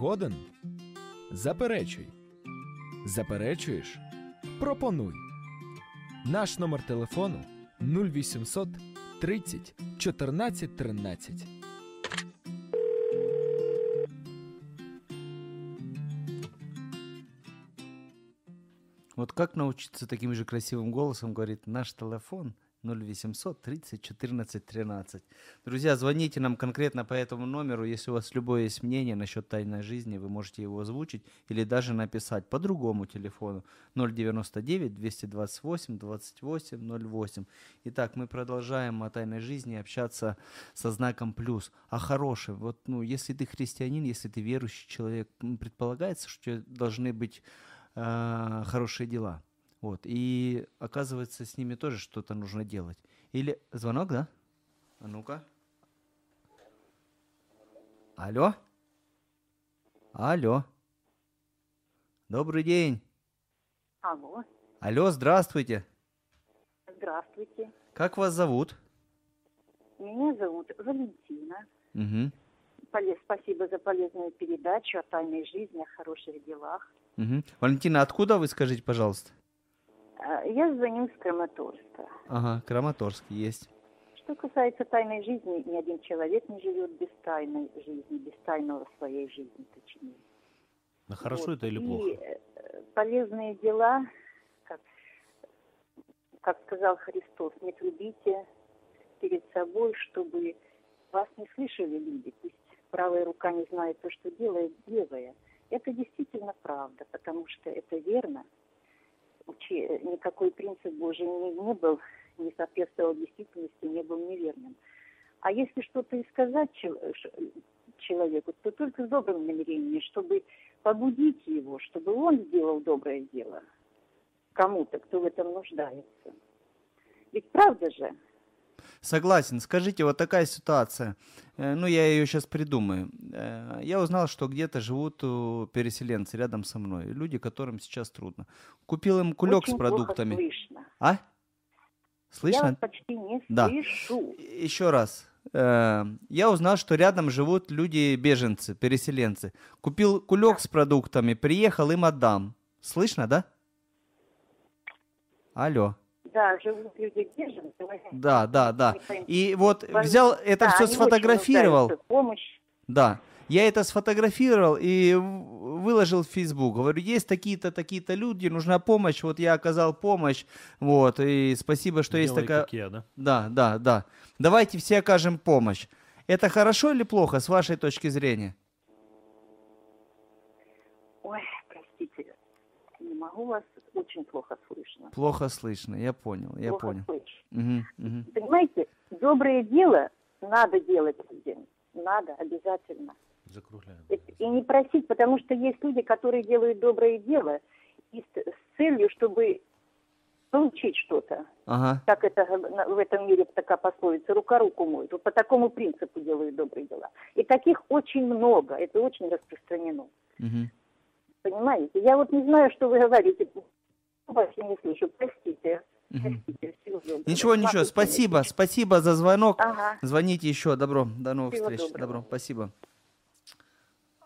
Speaker 1: згоден? Заперечуй. Заперечуєш? Пропонуй. Наш номер телефону 0800 30 14 13.
Speaker 2: Вот как научиться таким же красивым голосом говорит наш телефон 0800 30 14 13. Друзья, звоните нам конкретно по этому номеру. Если у вас любое есть мнение насчет тайной жизни, вы можете его озвучить или даже написать по другому телефону 099 228 28 08. Итак, мы продолжаем о тайной жизни общаться со знаком плюс. О хорошем. Вот, ну, если ты христианин, если ты верующий человек, предполагается, что должны быть э, хорошие дела. Вот. И оказывается, с ними тоже что-то нужно делать. Или звонок, да? А ну-ка. Алло? Алло. Добрый день.
Speaker 8: Алло,
Speaker 2: Алло, здравствуйте.
Speaker 8: здравствуйте.
Speaker 2: Как вас зовут?
Speaker 8: Меня зовут Валентина.
Speaker 2: Угу.
Speaker 8: Поле- Спасибо за полезную передачу о тайной жизни, о хороших делах.
Speaker 2: Угу. Валентина, откуда вы, скажите, пожалуйста?
Speaker 8: А, Я звоню из Краматорска.
Speaker 2: Ага, Краматорск есть.
Speaker 8: Что касается тайной жизни, ни один человек не живет без тайной жизни, без тайного своей жизни, точнее.
Speaker 3: Ну, хорошо
Speaker 8: Вот.
Speaker 3: это или
Speaker 8: И,
Speaker 3: плохо?
Speaker 8: э, полезные дела, как, как сказал Христос, не трубите перед собой, чтобы вас не слышали люди. Пусть правая рука не знает то, что делает левая. Это действительно правда, потому что это верно. Вообще никакой принцип Божий не, не был, не соответствовал действительности, не был неверным. А если что-то и сказать человеку, то только с добрым намерением, чтобы побудить его, чтобы он сделал доброе дело кому-то, кто в этом нуждается. Ведь правда же?
Speaker 2: Согласен. Скажите, вот такая ситуация. Э, Ну, я ее сейчас придумаю. Э, Я узнал, что где-то живут э, переселенцы рядом со мной. Люди, которым сейчас трудно. Купил им кулек
Speaker 8: Очень
Speaker 2: с продуктами.
Speaker 8: слышно.
Speaker 2: А?
Speaker 8: Я
Speaker 2: Слышно?
Speaker 8: вас почти не
Speaker 2: Да.
Speaker 8: слышу.
Speaker 2: Еще раз. Я узнал, что рядом живут люди-беженцы, переселенцы. Купил кулек с продуктами, приехал, им отдам. Слышно, да? Алло.
Speaker 8: Да, живут люди беженцы. мы
Speaker 2: Да, да, да. И вот взял это
Speaker 8: Да,
Speaker 2: все сфотографировал.
Speaker 8: помощи.
Speaker 2: Да. Я это сфотографировал и выложил в Facebook. Говорю, есть такие-то, такие-то люди, нужна помощь. Вот я оказал помощь. Вот. И спасибо, что есть
Speaker 3: Делай,
Speaker 2: такая...
Speaker 3: как я, да?
Speaker 2: Да, да, да. Давайте все окажем помощь. Это хорошо или плохо с вашей точки зрения?
Speaker 8: Ой, простите, не могу вас, очень плохо слышно.
Speaker 2: Плохо слышно, я понял, я
Speaker 8: плохо
Speaker 2: понял.
Speaker 8: слышно.
Speaker 2: Мгм, мгм.
Speaker 8: Понимаете, доброе дело надо делать людям. Надо, обязательно.
Speaker 3: Закругляем.
Speaker 8: Это- И не просить, потому что есть люди, которые делают доброе дело и с, с целью, чтобы получить что-то.
Speaker 2: Ага.
Speaker 8: Как это в этом мире такая пословица, рука руку моет. Вот по такому принципу делают добрые дела. И таких очень много, это очень распространено.
Speaker 2: мгм.
Speaker 8: Понимаете? Я вот не знаю, что вы говорите. Вообще не слышу. Простите. Простите.
Speaker 2: Ничего, ничего, спасибо, спасибо за звонок.
Speaker 8: Ага.
Speaker 2: Звоните еще, добро, до новых
Speaker 8: Всего
Speaker 2: встреч.
Speaker 8: доброго.
Speaker 2: Добро, спасибо.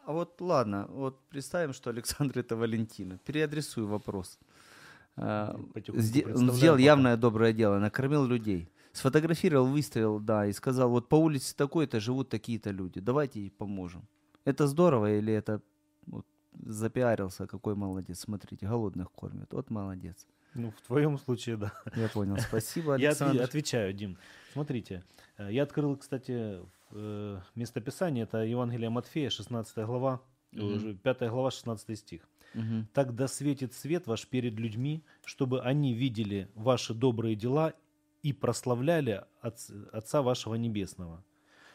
Speaker 2: А вот ладно, вот представим, что Александр это Валентина. Переадресую вопрос. А, сделал
Speaker 3: пока.
Speaker 2: явное доброе дело, накормил людей. Сфотографировал, выставил, да, и сказал, вот по улице такой-то живут такие-то люди, давайте ей поможем. Это здорово или это вот, запиарился, какой молодец, смотрите, голодных кормят, вот молодец.
Speaker 3: Ну, в твоем случае, да.
Speaker 2: Я понял, спасибо,
Speaker 3: Я
Speaker 2: Александр.
Speaker 3: отвечаю, Дим. Смотрите, э, я открыл, кстати, э, местописание, это Евангелие Матфея, 16 глава,
Speaker 2: Мгм.
Speaker 3: уже 5 глава, 16 стих.
Speaker 2: Мгм.
Speaker 3: Так да светит свет ваш перед людьми, чтобы они видели ваши добрые дела и прославляли Отц- Отца вашего Небесного.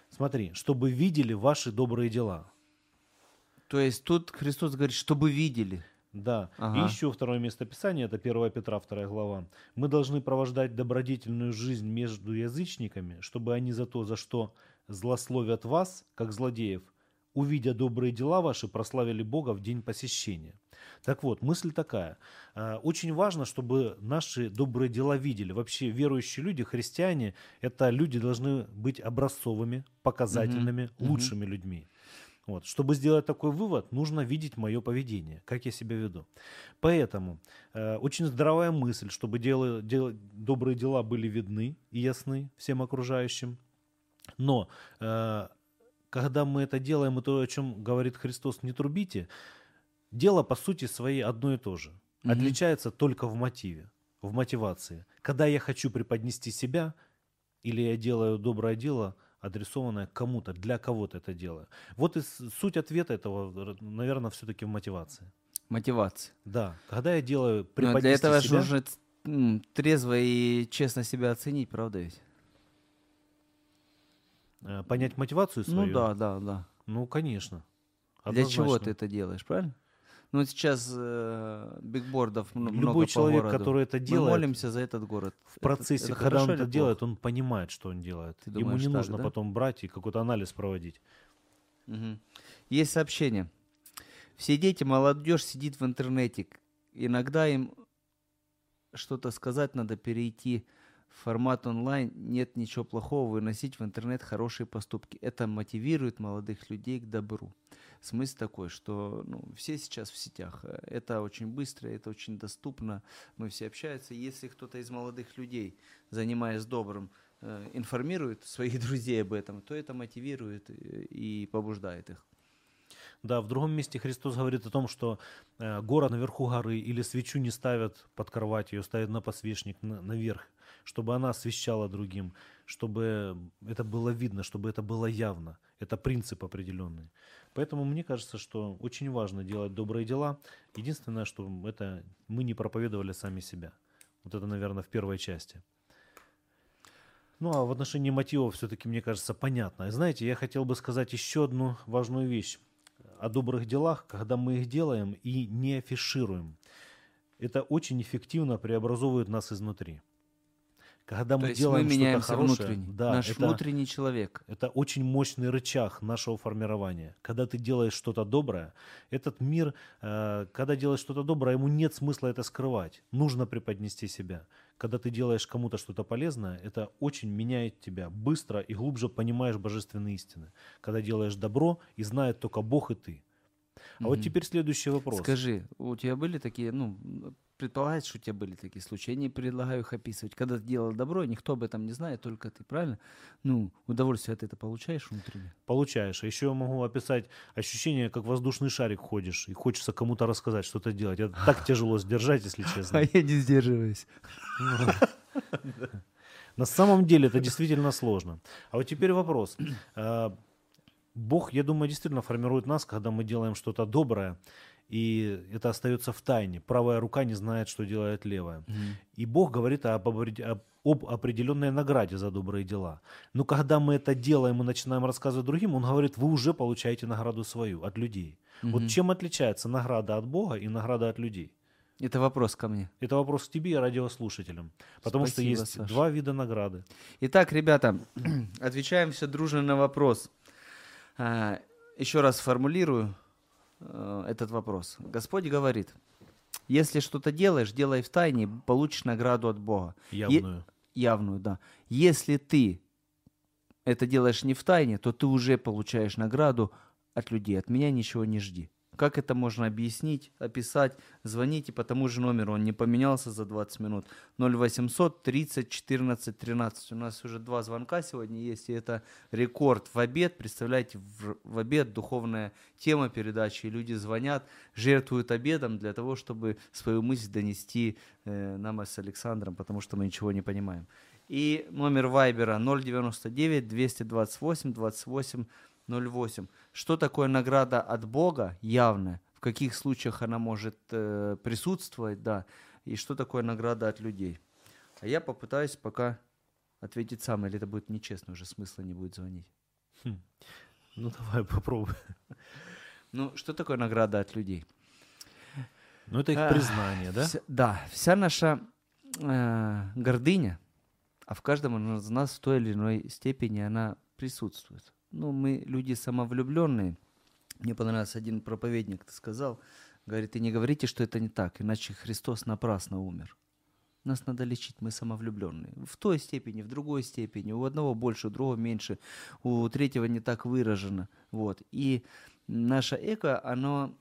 Speaker 3: Смотри, чтобы видели ваши добрые дела.
Speaker 2: То есть тут Христос говорит, чтобы видели.
Speaker 3: Да.
Speaker 2: Ага.
Speaker 3: И еще второе местописание, это 1 Петра, 2 глава. Мы должны провождать добродетельную жизнь между язычниками, чтобы они за то, за что злословят вас, как злодеев, увидя добрые дела ваши, прославили Бога в день посещения. Так вот, мысль такая. А, Очень важно, чтобы наши добрые дела видели. Вообще верующие люди, христиане, это люди должны быть образцовыми, показательными,
Speaker 2: мгм.
Speaker 3: лучшими людьми. Вот. Чтобы сделать такой вывод, нужно видеть мое поведение, как я себя веду. Поэтому э, очень здравая мысль, чтобы дело, дело- добрые дела были видны и ясны всем окружающим. Но э, когда мы это делаем, и то, о чем говорит Христос, не трубите, дело по сути своей одно и то же.
Speaker 2: Мгм.
Speaker 3: Отличается только в мотиве, в мотивации. Когда я хочу преподнести себя, или я делаю доброе дело, адресованное кому-то, для кого-то это делаю. Вот и суть ответа этого, наверное, все-таки в мотивации.
Speaker 2: Мотивация.
Speaker 3: Да, когда я делаю преподнести
Speaker 2: для этого
Speaker 3: себя,
Speaker 2: нужно трезво и честно себя оценить, правда ведь?
Speaker 3: э, понять мотивацию свою.
Speaker 2: Ну да, да, да.
Speaker 3: Ну, конечно.
Speaker 2: Для чего
Speaker 3: Однозначно.
Speaker 2: ты это делаешь, правильно? Ну, сейчас э, бигбордов мно- много
Speaker 3: Любой человек,
Speaker 2: городу.
Speaker 3: который это
Speaker 2: Мы
Speaker 3: делает,
Speaker 2: молимся за этот город.
Speaker 3: в процессе,
Speaker 2: это
Speaker 3: когда он это
Speaker 2: или
Speaker 3: делает,
Speaker 2: плохо?
Speaker 3: он понимает, что он делает.
Speaker 2: Ты
Speaker 3: Ему
Speaker 2: думаешь
Speaker 3: не
Speaker 2: так,
Speaker 3: нужно
Speaker 2: да?
Speaker 3: потом брать и какой-то анализ проводить.
Speaker 2: Мгм. Есть сообщение. Все дети, молодежь сидит в интернете. Иногда им что-то сказать надо, перейти формат онлайн. Нет ничего плохого выносить в интернет хорошие поступки. Это мотивирует молодых людей к добру. Смысл такой, что ну, все сейчас в сетях. Э, Это очень быстро, это очень доступно. Мы все общаются. Если кто-то из молодых людей, занимаясь добрым, э, информирует своих друзей об этом, то это мотивирует э, и побуждает их.
Speaker 3: Да, в другом месте Христос говорит о том, что гора наверху горы или свечу не ставят под кровать, ее ставят на посвечник на- наверх, чтобы она освещала другим, чтобы это было видно, чтобы это было явно. Это принцип определенный. Поэтому мне кажется, что очень важно делать добрые дела. Единственное, что это мы не проповедовали сами себя. Вот это, наверное, в первой части. Ну, а в отношении мотивов все-таки, мне кажется, понятно. И знаете, я хотел бы сказать еще одну важную вещь о добрых делах, когда мы их делаем и не афишируем. Это очень эффективно преобразовывает нас изнутри. Когда
Speaker 2: То
Speaker 3: мы
Speaker 2: есть
Speaker 3: делаем
Speaker 2: мы
Speaker 3: что-то хорошее,
Speaker 2: внутренне.
Speaker 3: да,
Speaker 2: Наш
Speaker 3: это-
Speaker 2: внутренний человек.
Speaker 3: это очень мощный рычаг нашего формирования. Когда ты делаешь что-то доброе, этот мир, э, когда делаешь что-то доброе, ему нет смысла это скрывать. Нужно преподнести себя. Когда ты делаешь кому-то что-то полезное, это очень меняет тебя быстро и глубже понимаешь божественные истины. Когда делаешь добро, и знает только Бог и ты. А вот
Speaker 2: Мгм.
Speaker 3: теперь следующий вопрос.
Speaker 2: Скажи, у тебя были такие, ну, предполагается, что у тебя были такие случаи. Я не предлагаю их описывать. Когда ты делал добро, никто об этом не знает, только ты, правильно? Ну, удовольствие от этого получаешь внутренне?
Speaker 3: получаешь. А еще я могу описать ощущение, как воздушный шарик ходишь, и хочется кому-то рассказать, что-то делать. Это так тяжело сдержать, если честно.
Speaker 2: я не сдерживаюсь.
Speaker 3: На самом деле это действительно сложно. А вот теперь вопрос. А, Бог, я думаю, действительно формирует нас, когда мы делаем что-то доброе, и это остается в тайне. Правая рука не знает, что делает левая. И Бог говорит об, об- об определенной награде за добрые дела. Но когда мы это делаем и начинаем рассказывать другим, Он говорит, вы уже получаете награду свою от людей. Вот чем отличается награда от Бога и награда от людей?
Speaker 2: Это вопрос ко мне.
Speaker 3: Это вопрос к тебе и радиослушателям. Потому
Speaker 2: Спасибо,
Speaker 3: что есть
Speaker 2: Саша.
Speaker 3: два вида награды.
Speaker 2: Итак, ребята, отвечаем все дружно на вопрос. А, Еще раз формулирую этот вопрос. Господь говорит, если что-то делаешь, делай в тайне, получишь награду от Бога. Е-
Speaker 3: Явную.
Speaker 2: явную, да. Если ты это делаешь не в тайне, то ты уже получаешь награду от людей. От меня ничего не жди. Как это можно объяснить, описать? Звоните по тому же номеру, он не поменялся за 20 минут. 0800 30 14 13. У нас уже два звонка сегодня есть, и это рекорд в обед. Представляете, в, в обед духовная тема передачи, и люди звонят, жертвуют обедом для того, чтобы свою мысль донести э, нам с Александром, потому что мы ничего не понимаем. И номер Вайбера 099 228 28 08. Что такое награда от Бога явная? В каких случаях она может э, присутствовать, да? И что такое награда от людей? А я попытаюсь пока ответить сам, или это будет нечестно, уже смысла не будет звонить.
Speaker 3: Ну давай попробуй.
Speaker 2: Ну, что такое награда от людей?
Speaker 3: Ну это их
Speaker 2: Ах,
Speaker 3: признание, да?
Speaker 2: Вся- да, вся наша э, гордыня, а в каждом из нас в той или иной степени она присутствует. Ну, мы люди самовлюбленные. Мне понравился один проповедник, ты сказал, говорит, и не говорите, что это не так, иначе Христос напрасно умер. Нас надо лечить, мы самовлюбленные. В той степени, в другой степени. У одного больше, у другого меньше, у третьего не так выражено. Вот. И наше эго, оно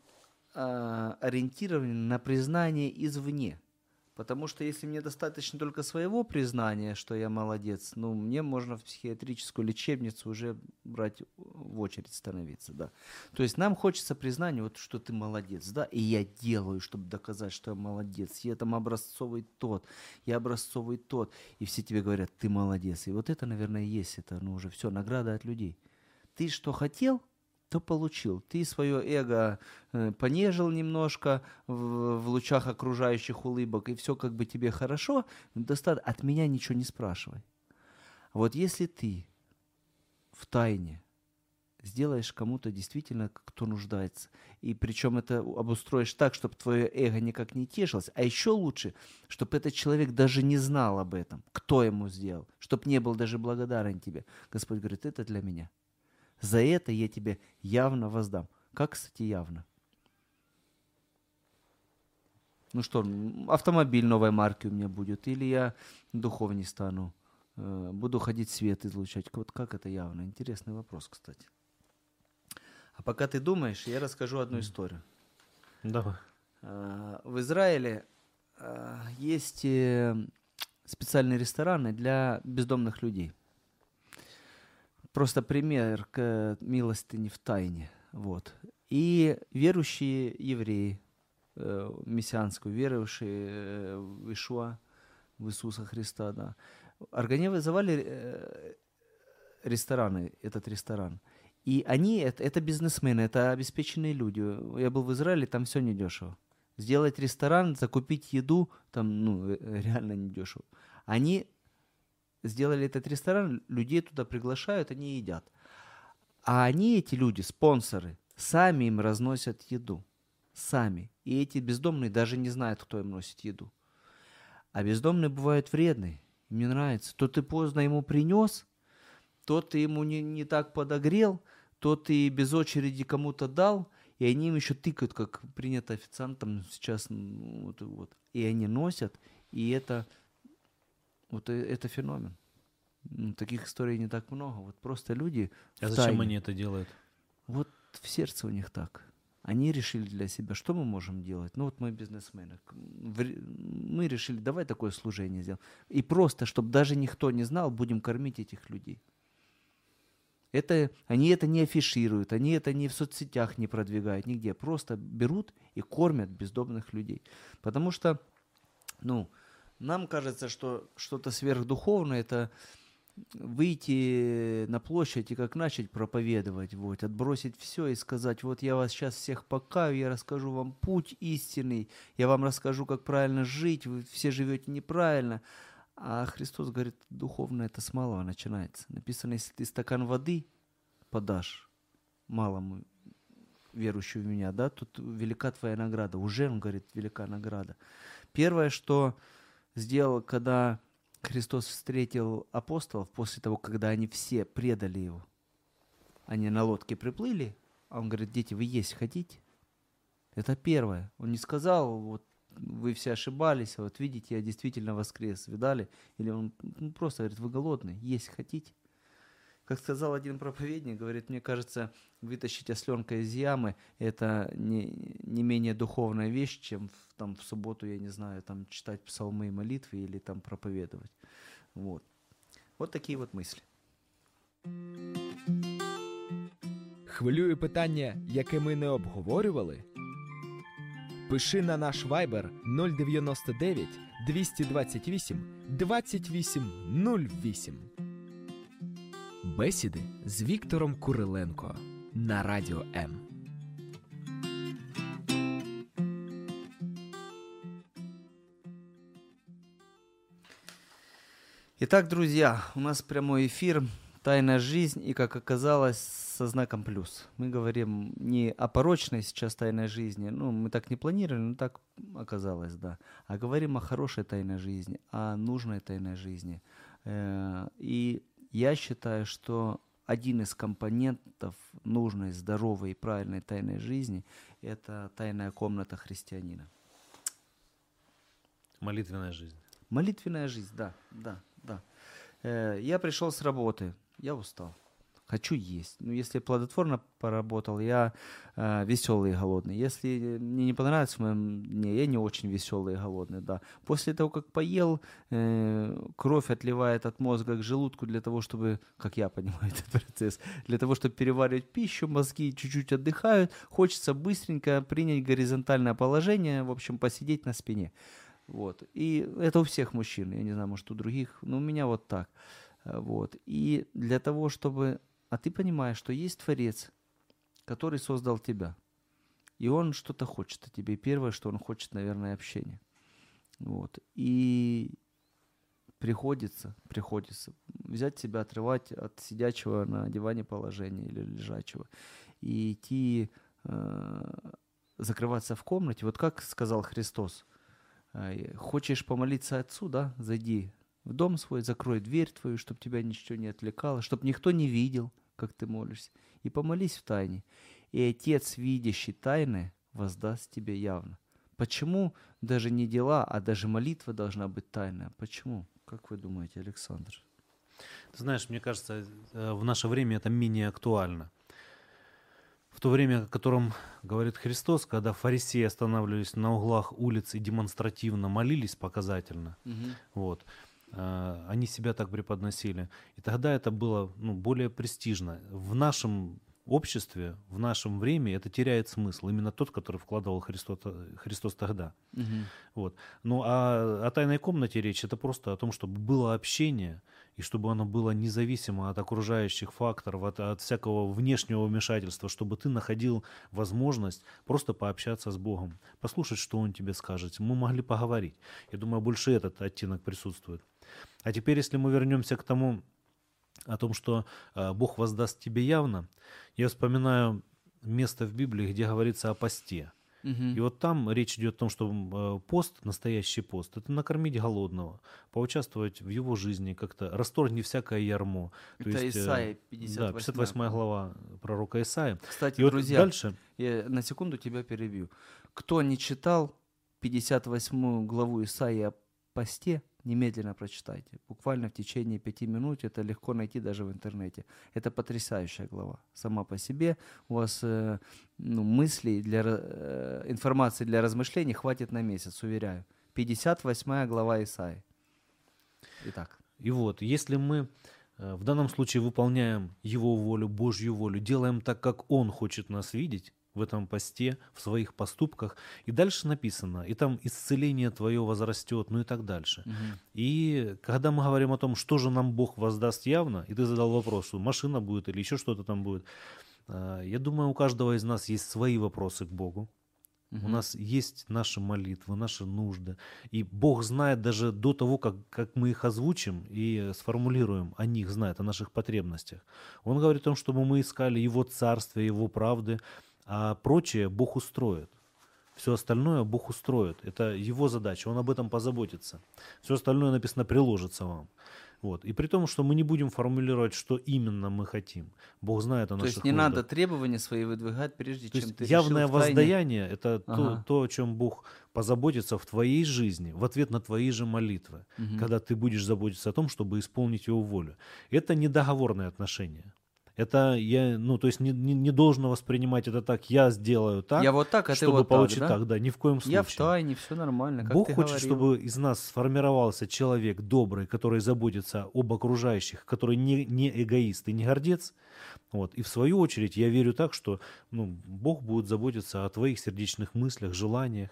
Speaker 2: а, ориентировано на признание извне. Потому что если мне достаточно только своего признания, что я молодец, ну, мне можно в психиатрическую лечебницу уже брать в очередь становиться, да. То есть нам хочется признания, вот что ты молодец, да, и я делаю, чтобы доказать, что я молодец. Я там образцовый тот, я образцовый тот. И все тебе говорят, ты молодец. И вот это, наверное, есть это, ну, уже все, награда от людей. Ты что хотел, то получил. Ты свое эго э, понежил немножко в, в лучах окружающих улыбок, и все как бы тебе хорошо, доста- от меня ничего не спрашивай. Вот если ты в тайне сделаешь кому-то действительно, кто нуждается, и причем это обустроишь так, чтобы твое эго никак не тешилось, а еще лучше, чтобы этот человек даже не знал об этом, кто ему сделал, чтобы не был даже благодарен тебе. Господь говорит, это для меня. За это я тебе явно воздам. Как, кстати, явно? Ну что, автомобиль новой марки у меня будет, или я духовней стану, э, буду ходить свет излучать. Вот как это явно? Интересный вопрос, кстати. А пока ты думаешь, я расскажу одну историю.
Speaker 3: Давай.
Speaker 2: А, В Израиле а, есть э, специальные рестораны для бездомных людей. Просто пример к милостыне в тайне. Вот. И верующие евреи, э, мессианскую, верующие э, в Ишуа, в Иисуса Христа, да, организовали э, рестораны, этот ресторан. И они, это, это бизнесмены, это обеспеченные люди. Я был в Израиле, там все недешево. Сделать ресторан, закупить еду, там, ну, э, реально недешево. Они сделали этот ресторан, людей туда приглашают, они едят. А они, эти люди, спонсоры, сами им разносят еду. Сами. И эти бездомные даже не знают, кто им носит еду. А бездомные бывают вредные. Мне нравится. То ты поздно ему принес, то ты ему не, не так подогрел, то ты без очереди кому-то дал, и они им еще тыкают, как принято официантам сейчас. ну, Вот, вот. И они носят, и это, вот э- это феномен. Таких историй не так много. Вот просто люди
Speaker 3: А зачем
Speaker 2: тайне.
Speaker 3: они это делают?
Speaker 2: Вот в сердце у них так. Они решили для себя, что мы можем делать. Ну вот мы бизнесмены. ре- Мы решили, давай такое служение сделаем. И просто, чтобы даже никто не знал, будем кормить этих людей. Это, они это не афишируют, они это не в соцсетях не продвигают, нигде. Просто берут и кормят бездомных людей. Потому что, ну, нам кажется, что что-то сверхдуховное это выйти на площадь и как начать проповедовать, вот, отбросить все и сказать, вот я вас сейчас всех покаю, я расскажу вам путь истинный, я вам расскажу, как правильно жить, вы все живете неправильно. А Христос говорит, духовно это с малого начинается. Написано, если ты стакан воды подашь малому верующему в меня, да, тут велика твоя награда. Уже, он говорит, велика награда. Первое, что сделал, когда Христос встретил апостолов после того, когда они все предали его. Они на лодке приплыли, а он говорит, дети, вы есть хотите? Это первое. Он не сказал, вот вы все ошибались, вот видите, я действительно воскрес, видали? Или он ну, просто говорит, вы голодные, есть хотите? Как сказал один проповедник, говорит, мне кажется, вытащить осленка из ямы – это не, не менее духовная вещь, чем в, там, в субботу, я не знаю, там, читать псалмы и молитвы или там проповедовать. Вот. Вот такие вот мысли.
Speaker 1: Хвилює питання, яке ми не обговорювали? Пиши на наш Viber 099 228 2808. Бесіди з Віктором Куриленко на Радіо М.
Speaker 2: Итак, друзья, у нас прямой эфир «Тайная жизнь» и, как оказалось, со знаком плюс. Мы говорим не о порочной сейчас тайной жизни, ну, мы так не планировали, но так оказалось, да, а говорим о хорошей тайной жизни, о нужной тайной жизни. Э, И я считаю, что один из компонентов нужной, здоровой и правильной тайной жизни – это тайная комната христианина.
Speaker 3: Молитвенная жизнь.
Speaker 2: Молитвенная жизнь, да, да, да. Э, я пришел с работы, я устал, хочу есть. Ну, если плодотворно поработал, я э, веселый и голодный. Если мне не понравится в моем дне, я не очень веселый и голодный, да. После того, как поел, э, кровь отливает от мозга к желудку для того, чтобы, как я понимаю этот процесс, для того, чтобы переваривать пищу, мозги чуть-чуть отдыхают, хочется быстренько принять горизонтальное положение, в общем, посидеть на спине. Вот. И это у всех мужчин, я не знаю, может, у других, но у меня вот так. Э, Вот. И для того, чтобы... А ты понимаешь, что есть Творец, который создал тебя. И он что-то хочет от тебя. И первое, что он хочет, наверное, общение. Вот. И приходится, приходится взять себя, отрывать от сидячего на диване положения или лежачего и идти э, закрываться в комнате. Вот как сказал Христос, э, хочешь помолиться Отцу, да, зайди в дом свой, закрой дверь твою, чтобы тебя ничего не отвлекало, чтобы никто не видел, как ты молишься, и помолись в тайне. И Отец, видящий тайны, воздаст тебе явно. Почему даже не дела, а даже молитва должна быть тайная? Почему? Как вы думаете, Александр?
Speaker 3: Ты знаешь, мне кажется, э, в наше время это менее актуально. В то время, о котором говорит Христос, когда фарисеи останавливались на углах улиц и демонстративно молились показательно, вот, э, они себя так преподносили. И тогда это было ну, более престижно. В нашем обществе, в нашем время это теряет смысл. Именно тот, который вкладывал Христос, Христос тогда.
Speaker 2: Мгм.
Speaker 3: Вот. Ну а о тайной комнате речь это просто о том, чтобы было общение, и чтобы оно было независимо от окружающих факторов, от, от всякого внешнего вмешательства, чтобы ты находил возможность просто пообщаться с Богом, послушать, что Он тебе скажет. Мы могли поговорить. Я думаю, больше этот оттенок присутствует. А теперь, если мы вернемся к тому, о том, что э, Бог воздаст тебе явно, я вспоминаю место в Библии, где говорится о посте. И вот там речь идет о том, что э, пост, настоящий пост, это накормить голодного, поучаствовать в его жизни как-то, расторгни всякое ярмо. То
Speaker 2: Это
Speaker 3: есть, э,
Speaker 2: Исаия,
Speaker 3: Да,
Speaker 2: 58
Speaker 3: 58 глава пророка Исаия.
Speaker 2: Кстати,
Speaker 3: И вот
Speaker 2: друзья,
Speaker 3: дальше,
Speaker 2: я на секунду тебя перебью. Кто не читал 58 главу Исаии о посте, немедленно прочитайте. Буквально в течение пяти минут это легко найти даже в интернете. Это потрясающая глава сама по себе. У вас э, ну, мыслей, для, э, информации для размышлений хватит на месяц, уверяю. 58 глава Исаии. Итак.
Speaker 3: И вот, если мы э, в данном случае выполняем Его волю, Божью волю, делаем так, как Он хочет нас видеть в этом посте, в своих поступках, и дальше написано, и там исцеление твое возрастет, ну и так дальше.
Speaker 2: Мгм.
Speaker 3: И когда мы говорим о том, что же нам Бог воздаст явно, и ты задал вопрос, что машина будет или еще что-то там будет, э, я думаю, у каждого из нас есть свои вопросы к Богу. У
Speaker 2: Мгм.
Speaker 3: нас есть наши молитвы, наши нужды. И Бог знает даже до того, как, как мы их озвучим и сформулируем, о них знает, о наших потребностях. Он говорит о том, чтобы мы искали Его царствие, Его правды, а прочее Бог устроит. Все остальное Бог устроит. Это Его задача, Он об этом позаботится. Все остальное написано приложится вам. Вот. И при том, что мы не будем формулировать, что именно мы хотим. Бог знает о
Speaker 2: То
Speaker 3: наших
Speaker 2: есть не
Speaker 3: нуждах.
Speaker 2: надо требования свои выдвигать, прежде
Speaker 3: То
Speaker 2: чем ты
Speaker 3: явное
Speaker 2: решил
Speaker 3: воздаяние – это то,
Speaker 2: Ага.
Speaker 3: то, о чем Бог позаботится в твоей жизни в ответ на твои же молитвы,
Speaker 2: Мгм.
Speaker 3: когда ты будешь заботиться о том, чтобы исполнить Его волю. Это не договорные отношения. Это я, ну, то есть не, не, не должно воспринимать это так, я сделаю так,
Speaker 2: Я вот так, а
Speaker 3: чтобы
Speaker 2: вот
Speaker 3: получить
Speaker 2: так,
Speaker 3: так,
Speaker 2: да?
Speaker 3: да? ни в коем случае.
Speaker 2: Я в тайне, все нормально, как
Speaker 3: Бог
Speaker 2: ты
Speaker 3: хочет,
Speaker 2: говорил.
Speaker 3: чтобы из нас сформировался человек добрый, который заботится об окружающих, который не, не эгоист и не гордец. Вот. И в свою очередь я верю так, что ну, Бог будет заботиться о твоих сердечных мыслях, желаниях,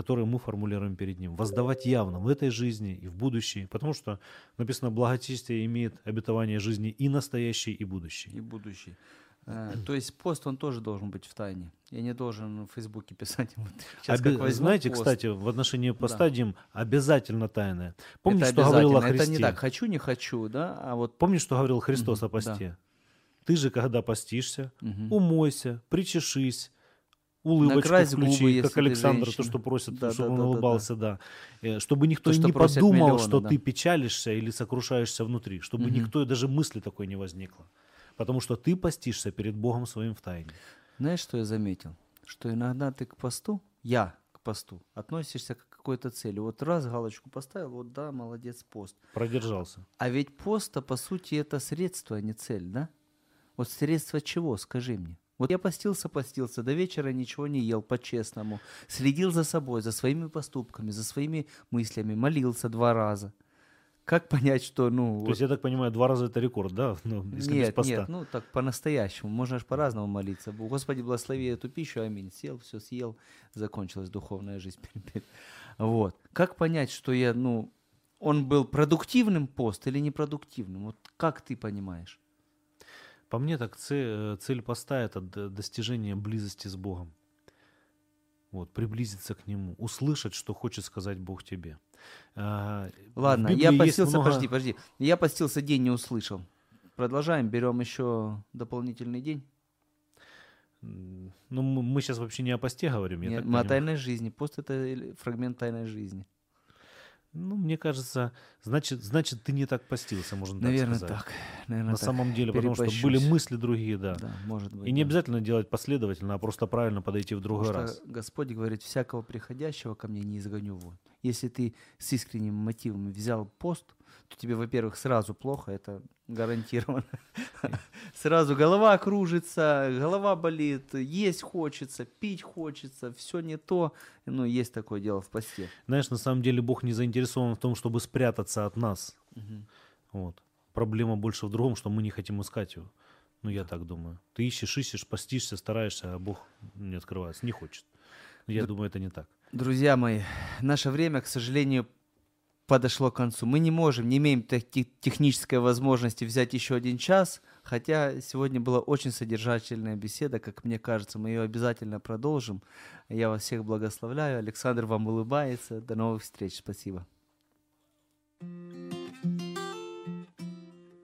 Speaker 3: которые мы формулируем перед Ним. Воздавать явно в этой жизни и в будущей. Потому что написано, благочестие имеет обетование жизни и настоящей, и будущей.
Speaker 2: И будущий. Э, То есть пост, он тоже должен быть в тайне. Я не должен в Фейсбуке писать. Вот сейчас
Speaker 3: Обе-
Speaker 2: как возьму
Speaker 3: Знаете,
Speaker 2: пост.
Speaker 3: кстати, в отношении
Speaker 2: Да.
Speaker 3: поста, Дим, обязательно тайное. Помнишь,
Speaker 2: это
Speaker 3: что говорил о. Христе?
Speaker 2: Это не так, хочу, не хочу, да, а вот
Speaker 3: Помнишь, что говорил Христос
Speaker 2: Мгм,
Speaker 3: о посте?
Speaker 2: да.
Speaker 3: Ты же, когда постишься,
Speaker 2: Мгм.
Speaker 3: умойся, причешись, улыбочку
Speaker 2: Накрась губы,
Speaker 3: включи,
Speaker 2: если
Speaker 3: как Александр, то, что просит,
Speaker 2: Да,
Speaker 3: чтобы
Speaker 2: да,
Speaker 3: он
Speaker 2: да, да,
Speaker 3: улыбался, да. Э, Чтобы никто
Speaker 2: То, что
Speaker 3: не
Speaker 2: просят
Speaker 3: подумал,
Speaker 2: миллионы,
Speaker 3: что
Speaker 2: да.
Speaker 3: ты печалишься или сокрушаешься внутри, чтобы
Speaker 2: Мгм.
Speaker 3: никто даже мысли такой не возникло. Потому что ты постишься перед Богом своим в тайне.
Speaker 2: знаешь, что я заметил? Что иногда ты к посту, я к посту, относишься к какой-то цели. Вот раз галочку поставил, вот да, молодец, пост.
Speaker 3: Продержался.
Speaker 2: А ведь пост, по сути, это средство, а не цель, да? Вот средство чего, скажи мне? Вот я постился, постился, до вечера ничего не ел, по-честному. Следил за собой, за своими поступками, за своими мыслями, молился два раза. Как понять, что, ну...
Speaker 3: То
Speaker 2: вот-
Speaker 3: есть, я так понимаю, два раза это рекорд, да? Ну,
Speaker 2: нет,
Speaker 3: поста.
Speaker 2: нет, ну так по-настоящему. Можно же по-разному молиться. Господи, благослови эту пищу, аминь. Сел, все съел, закончилась духовная жизнь. Вот. Как понять, что я, ну, он был продуктивным пост или непродуктивным? Вот как ты понимаешь?
Speaker 3: По мне так цель, цель поста – это достижение близости с Богом. Вот, приблизиться к Нему, услышать, что хочет сказать Бог тебе. А,
Speaker 2: Ладно, я постился,
Speaker 3: много-
Speaker 2: подожди, подожди. Я постился, день не услышал. Продолжаем, берем еще дополнительный день.
Speaker 3: Ну, мы, сейчас вообще не о посте говорим,
Speaker 2: Нет, мы о
Speaker 3: понимаю.
Speaker 2: тайной жизни. Пост это фрагмент тайной жизни.
Speaker 3: Ну, мне кажется, значит, значит, ты не так постился, можно так
Speaker 2: Наверное,
Speaker 3: сказать.
Speaker 2: так. Наверное,
Speaker 3: На
Speaker 2: так.
Speaker 3: самом деле, потому что были мысли другие, да.
Speaker 2: Да, может быть.
Speaker 3: И не
Speaker 2: да.
Speaker 3: обязательно делать последовательно, а просто правильно подойти в другой
Speaker 2: Потому
Speaker 3: раз.
Speaker 2: что Господь говорит, всякого приходящего ко мне не изгоню вон. Если ты с искренним мотивом взял пост, тебе, во-первых, сразу плохо, это гарантированно. Сразу голова кружится, голова болит, есть хочется, пить хочется, все не то. Ну, есть такое дело в посте.
Speaker 3: Знаешь, на самом деле Бог не заинтересован в том, чтобы спрятаться от нас. Вот. Проблема больше в другом, что мы не хотим искать его. Ну, я так думаю. Ты ищешь, ищешь, постишься, стараешься, а Бог не открывается, не хочет. Но я
Speaker 2: Да-
Speaker 3: думаю, это не так.
Speaker 2: Друзья мои, наше время, к сожалению, подошло к концу. Мы не можем, не имеем тех- те- технической возможности взять еще один час, хотя сегодня была очень содержательная беседа, как мне кажется, мы ее обязательно продолжим. Я вас всех благословляю. Александр вам улыбается. До новых встреч. Спасибо.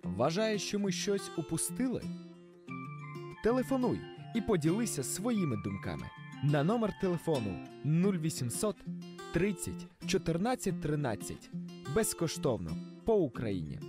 Speaker 1: Вважаєш, що ми щось упустили? Телефонуй і поділися своїми думками на номер телефону 0800 30 14 13 безкоштовно по Україні.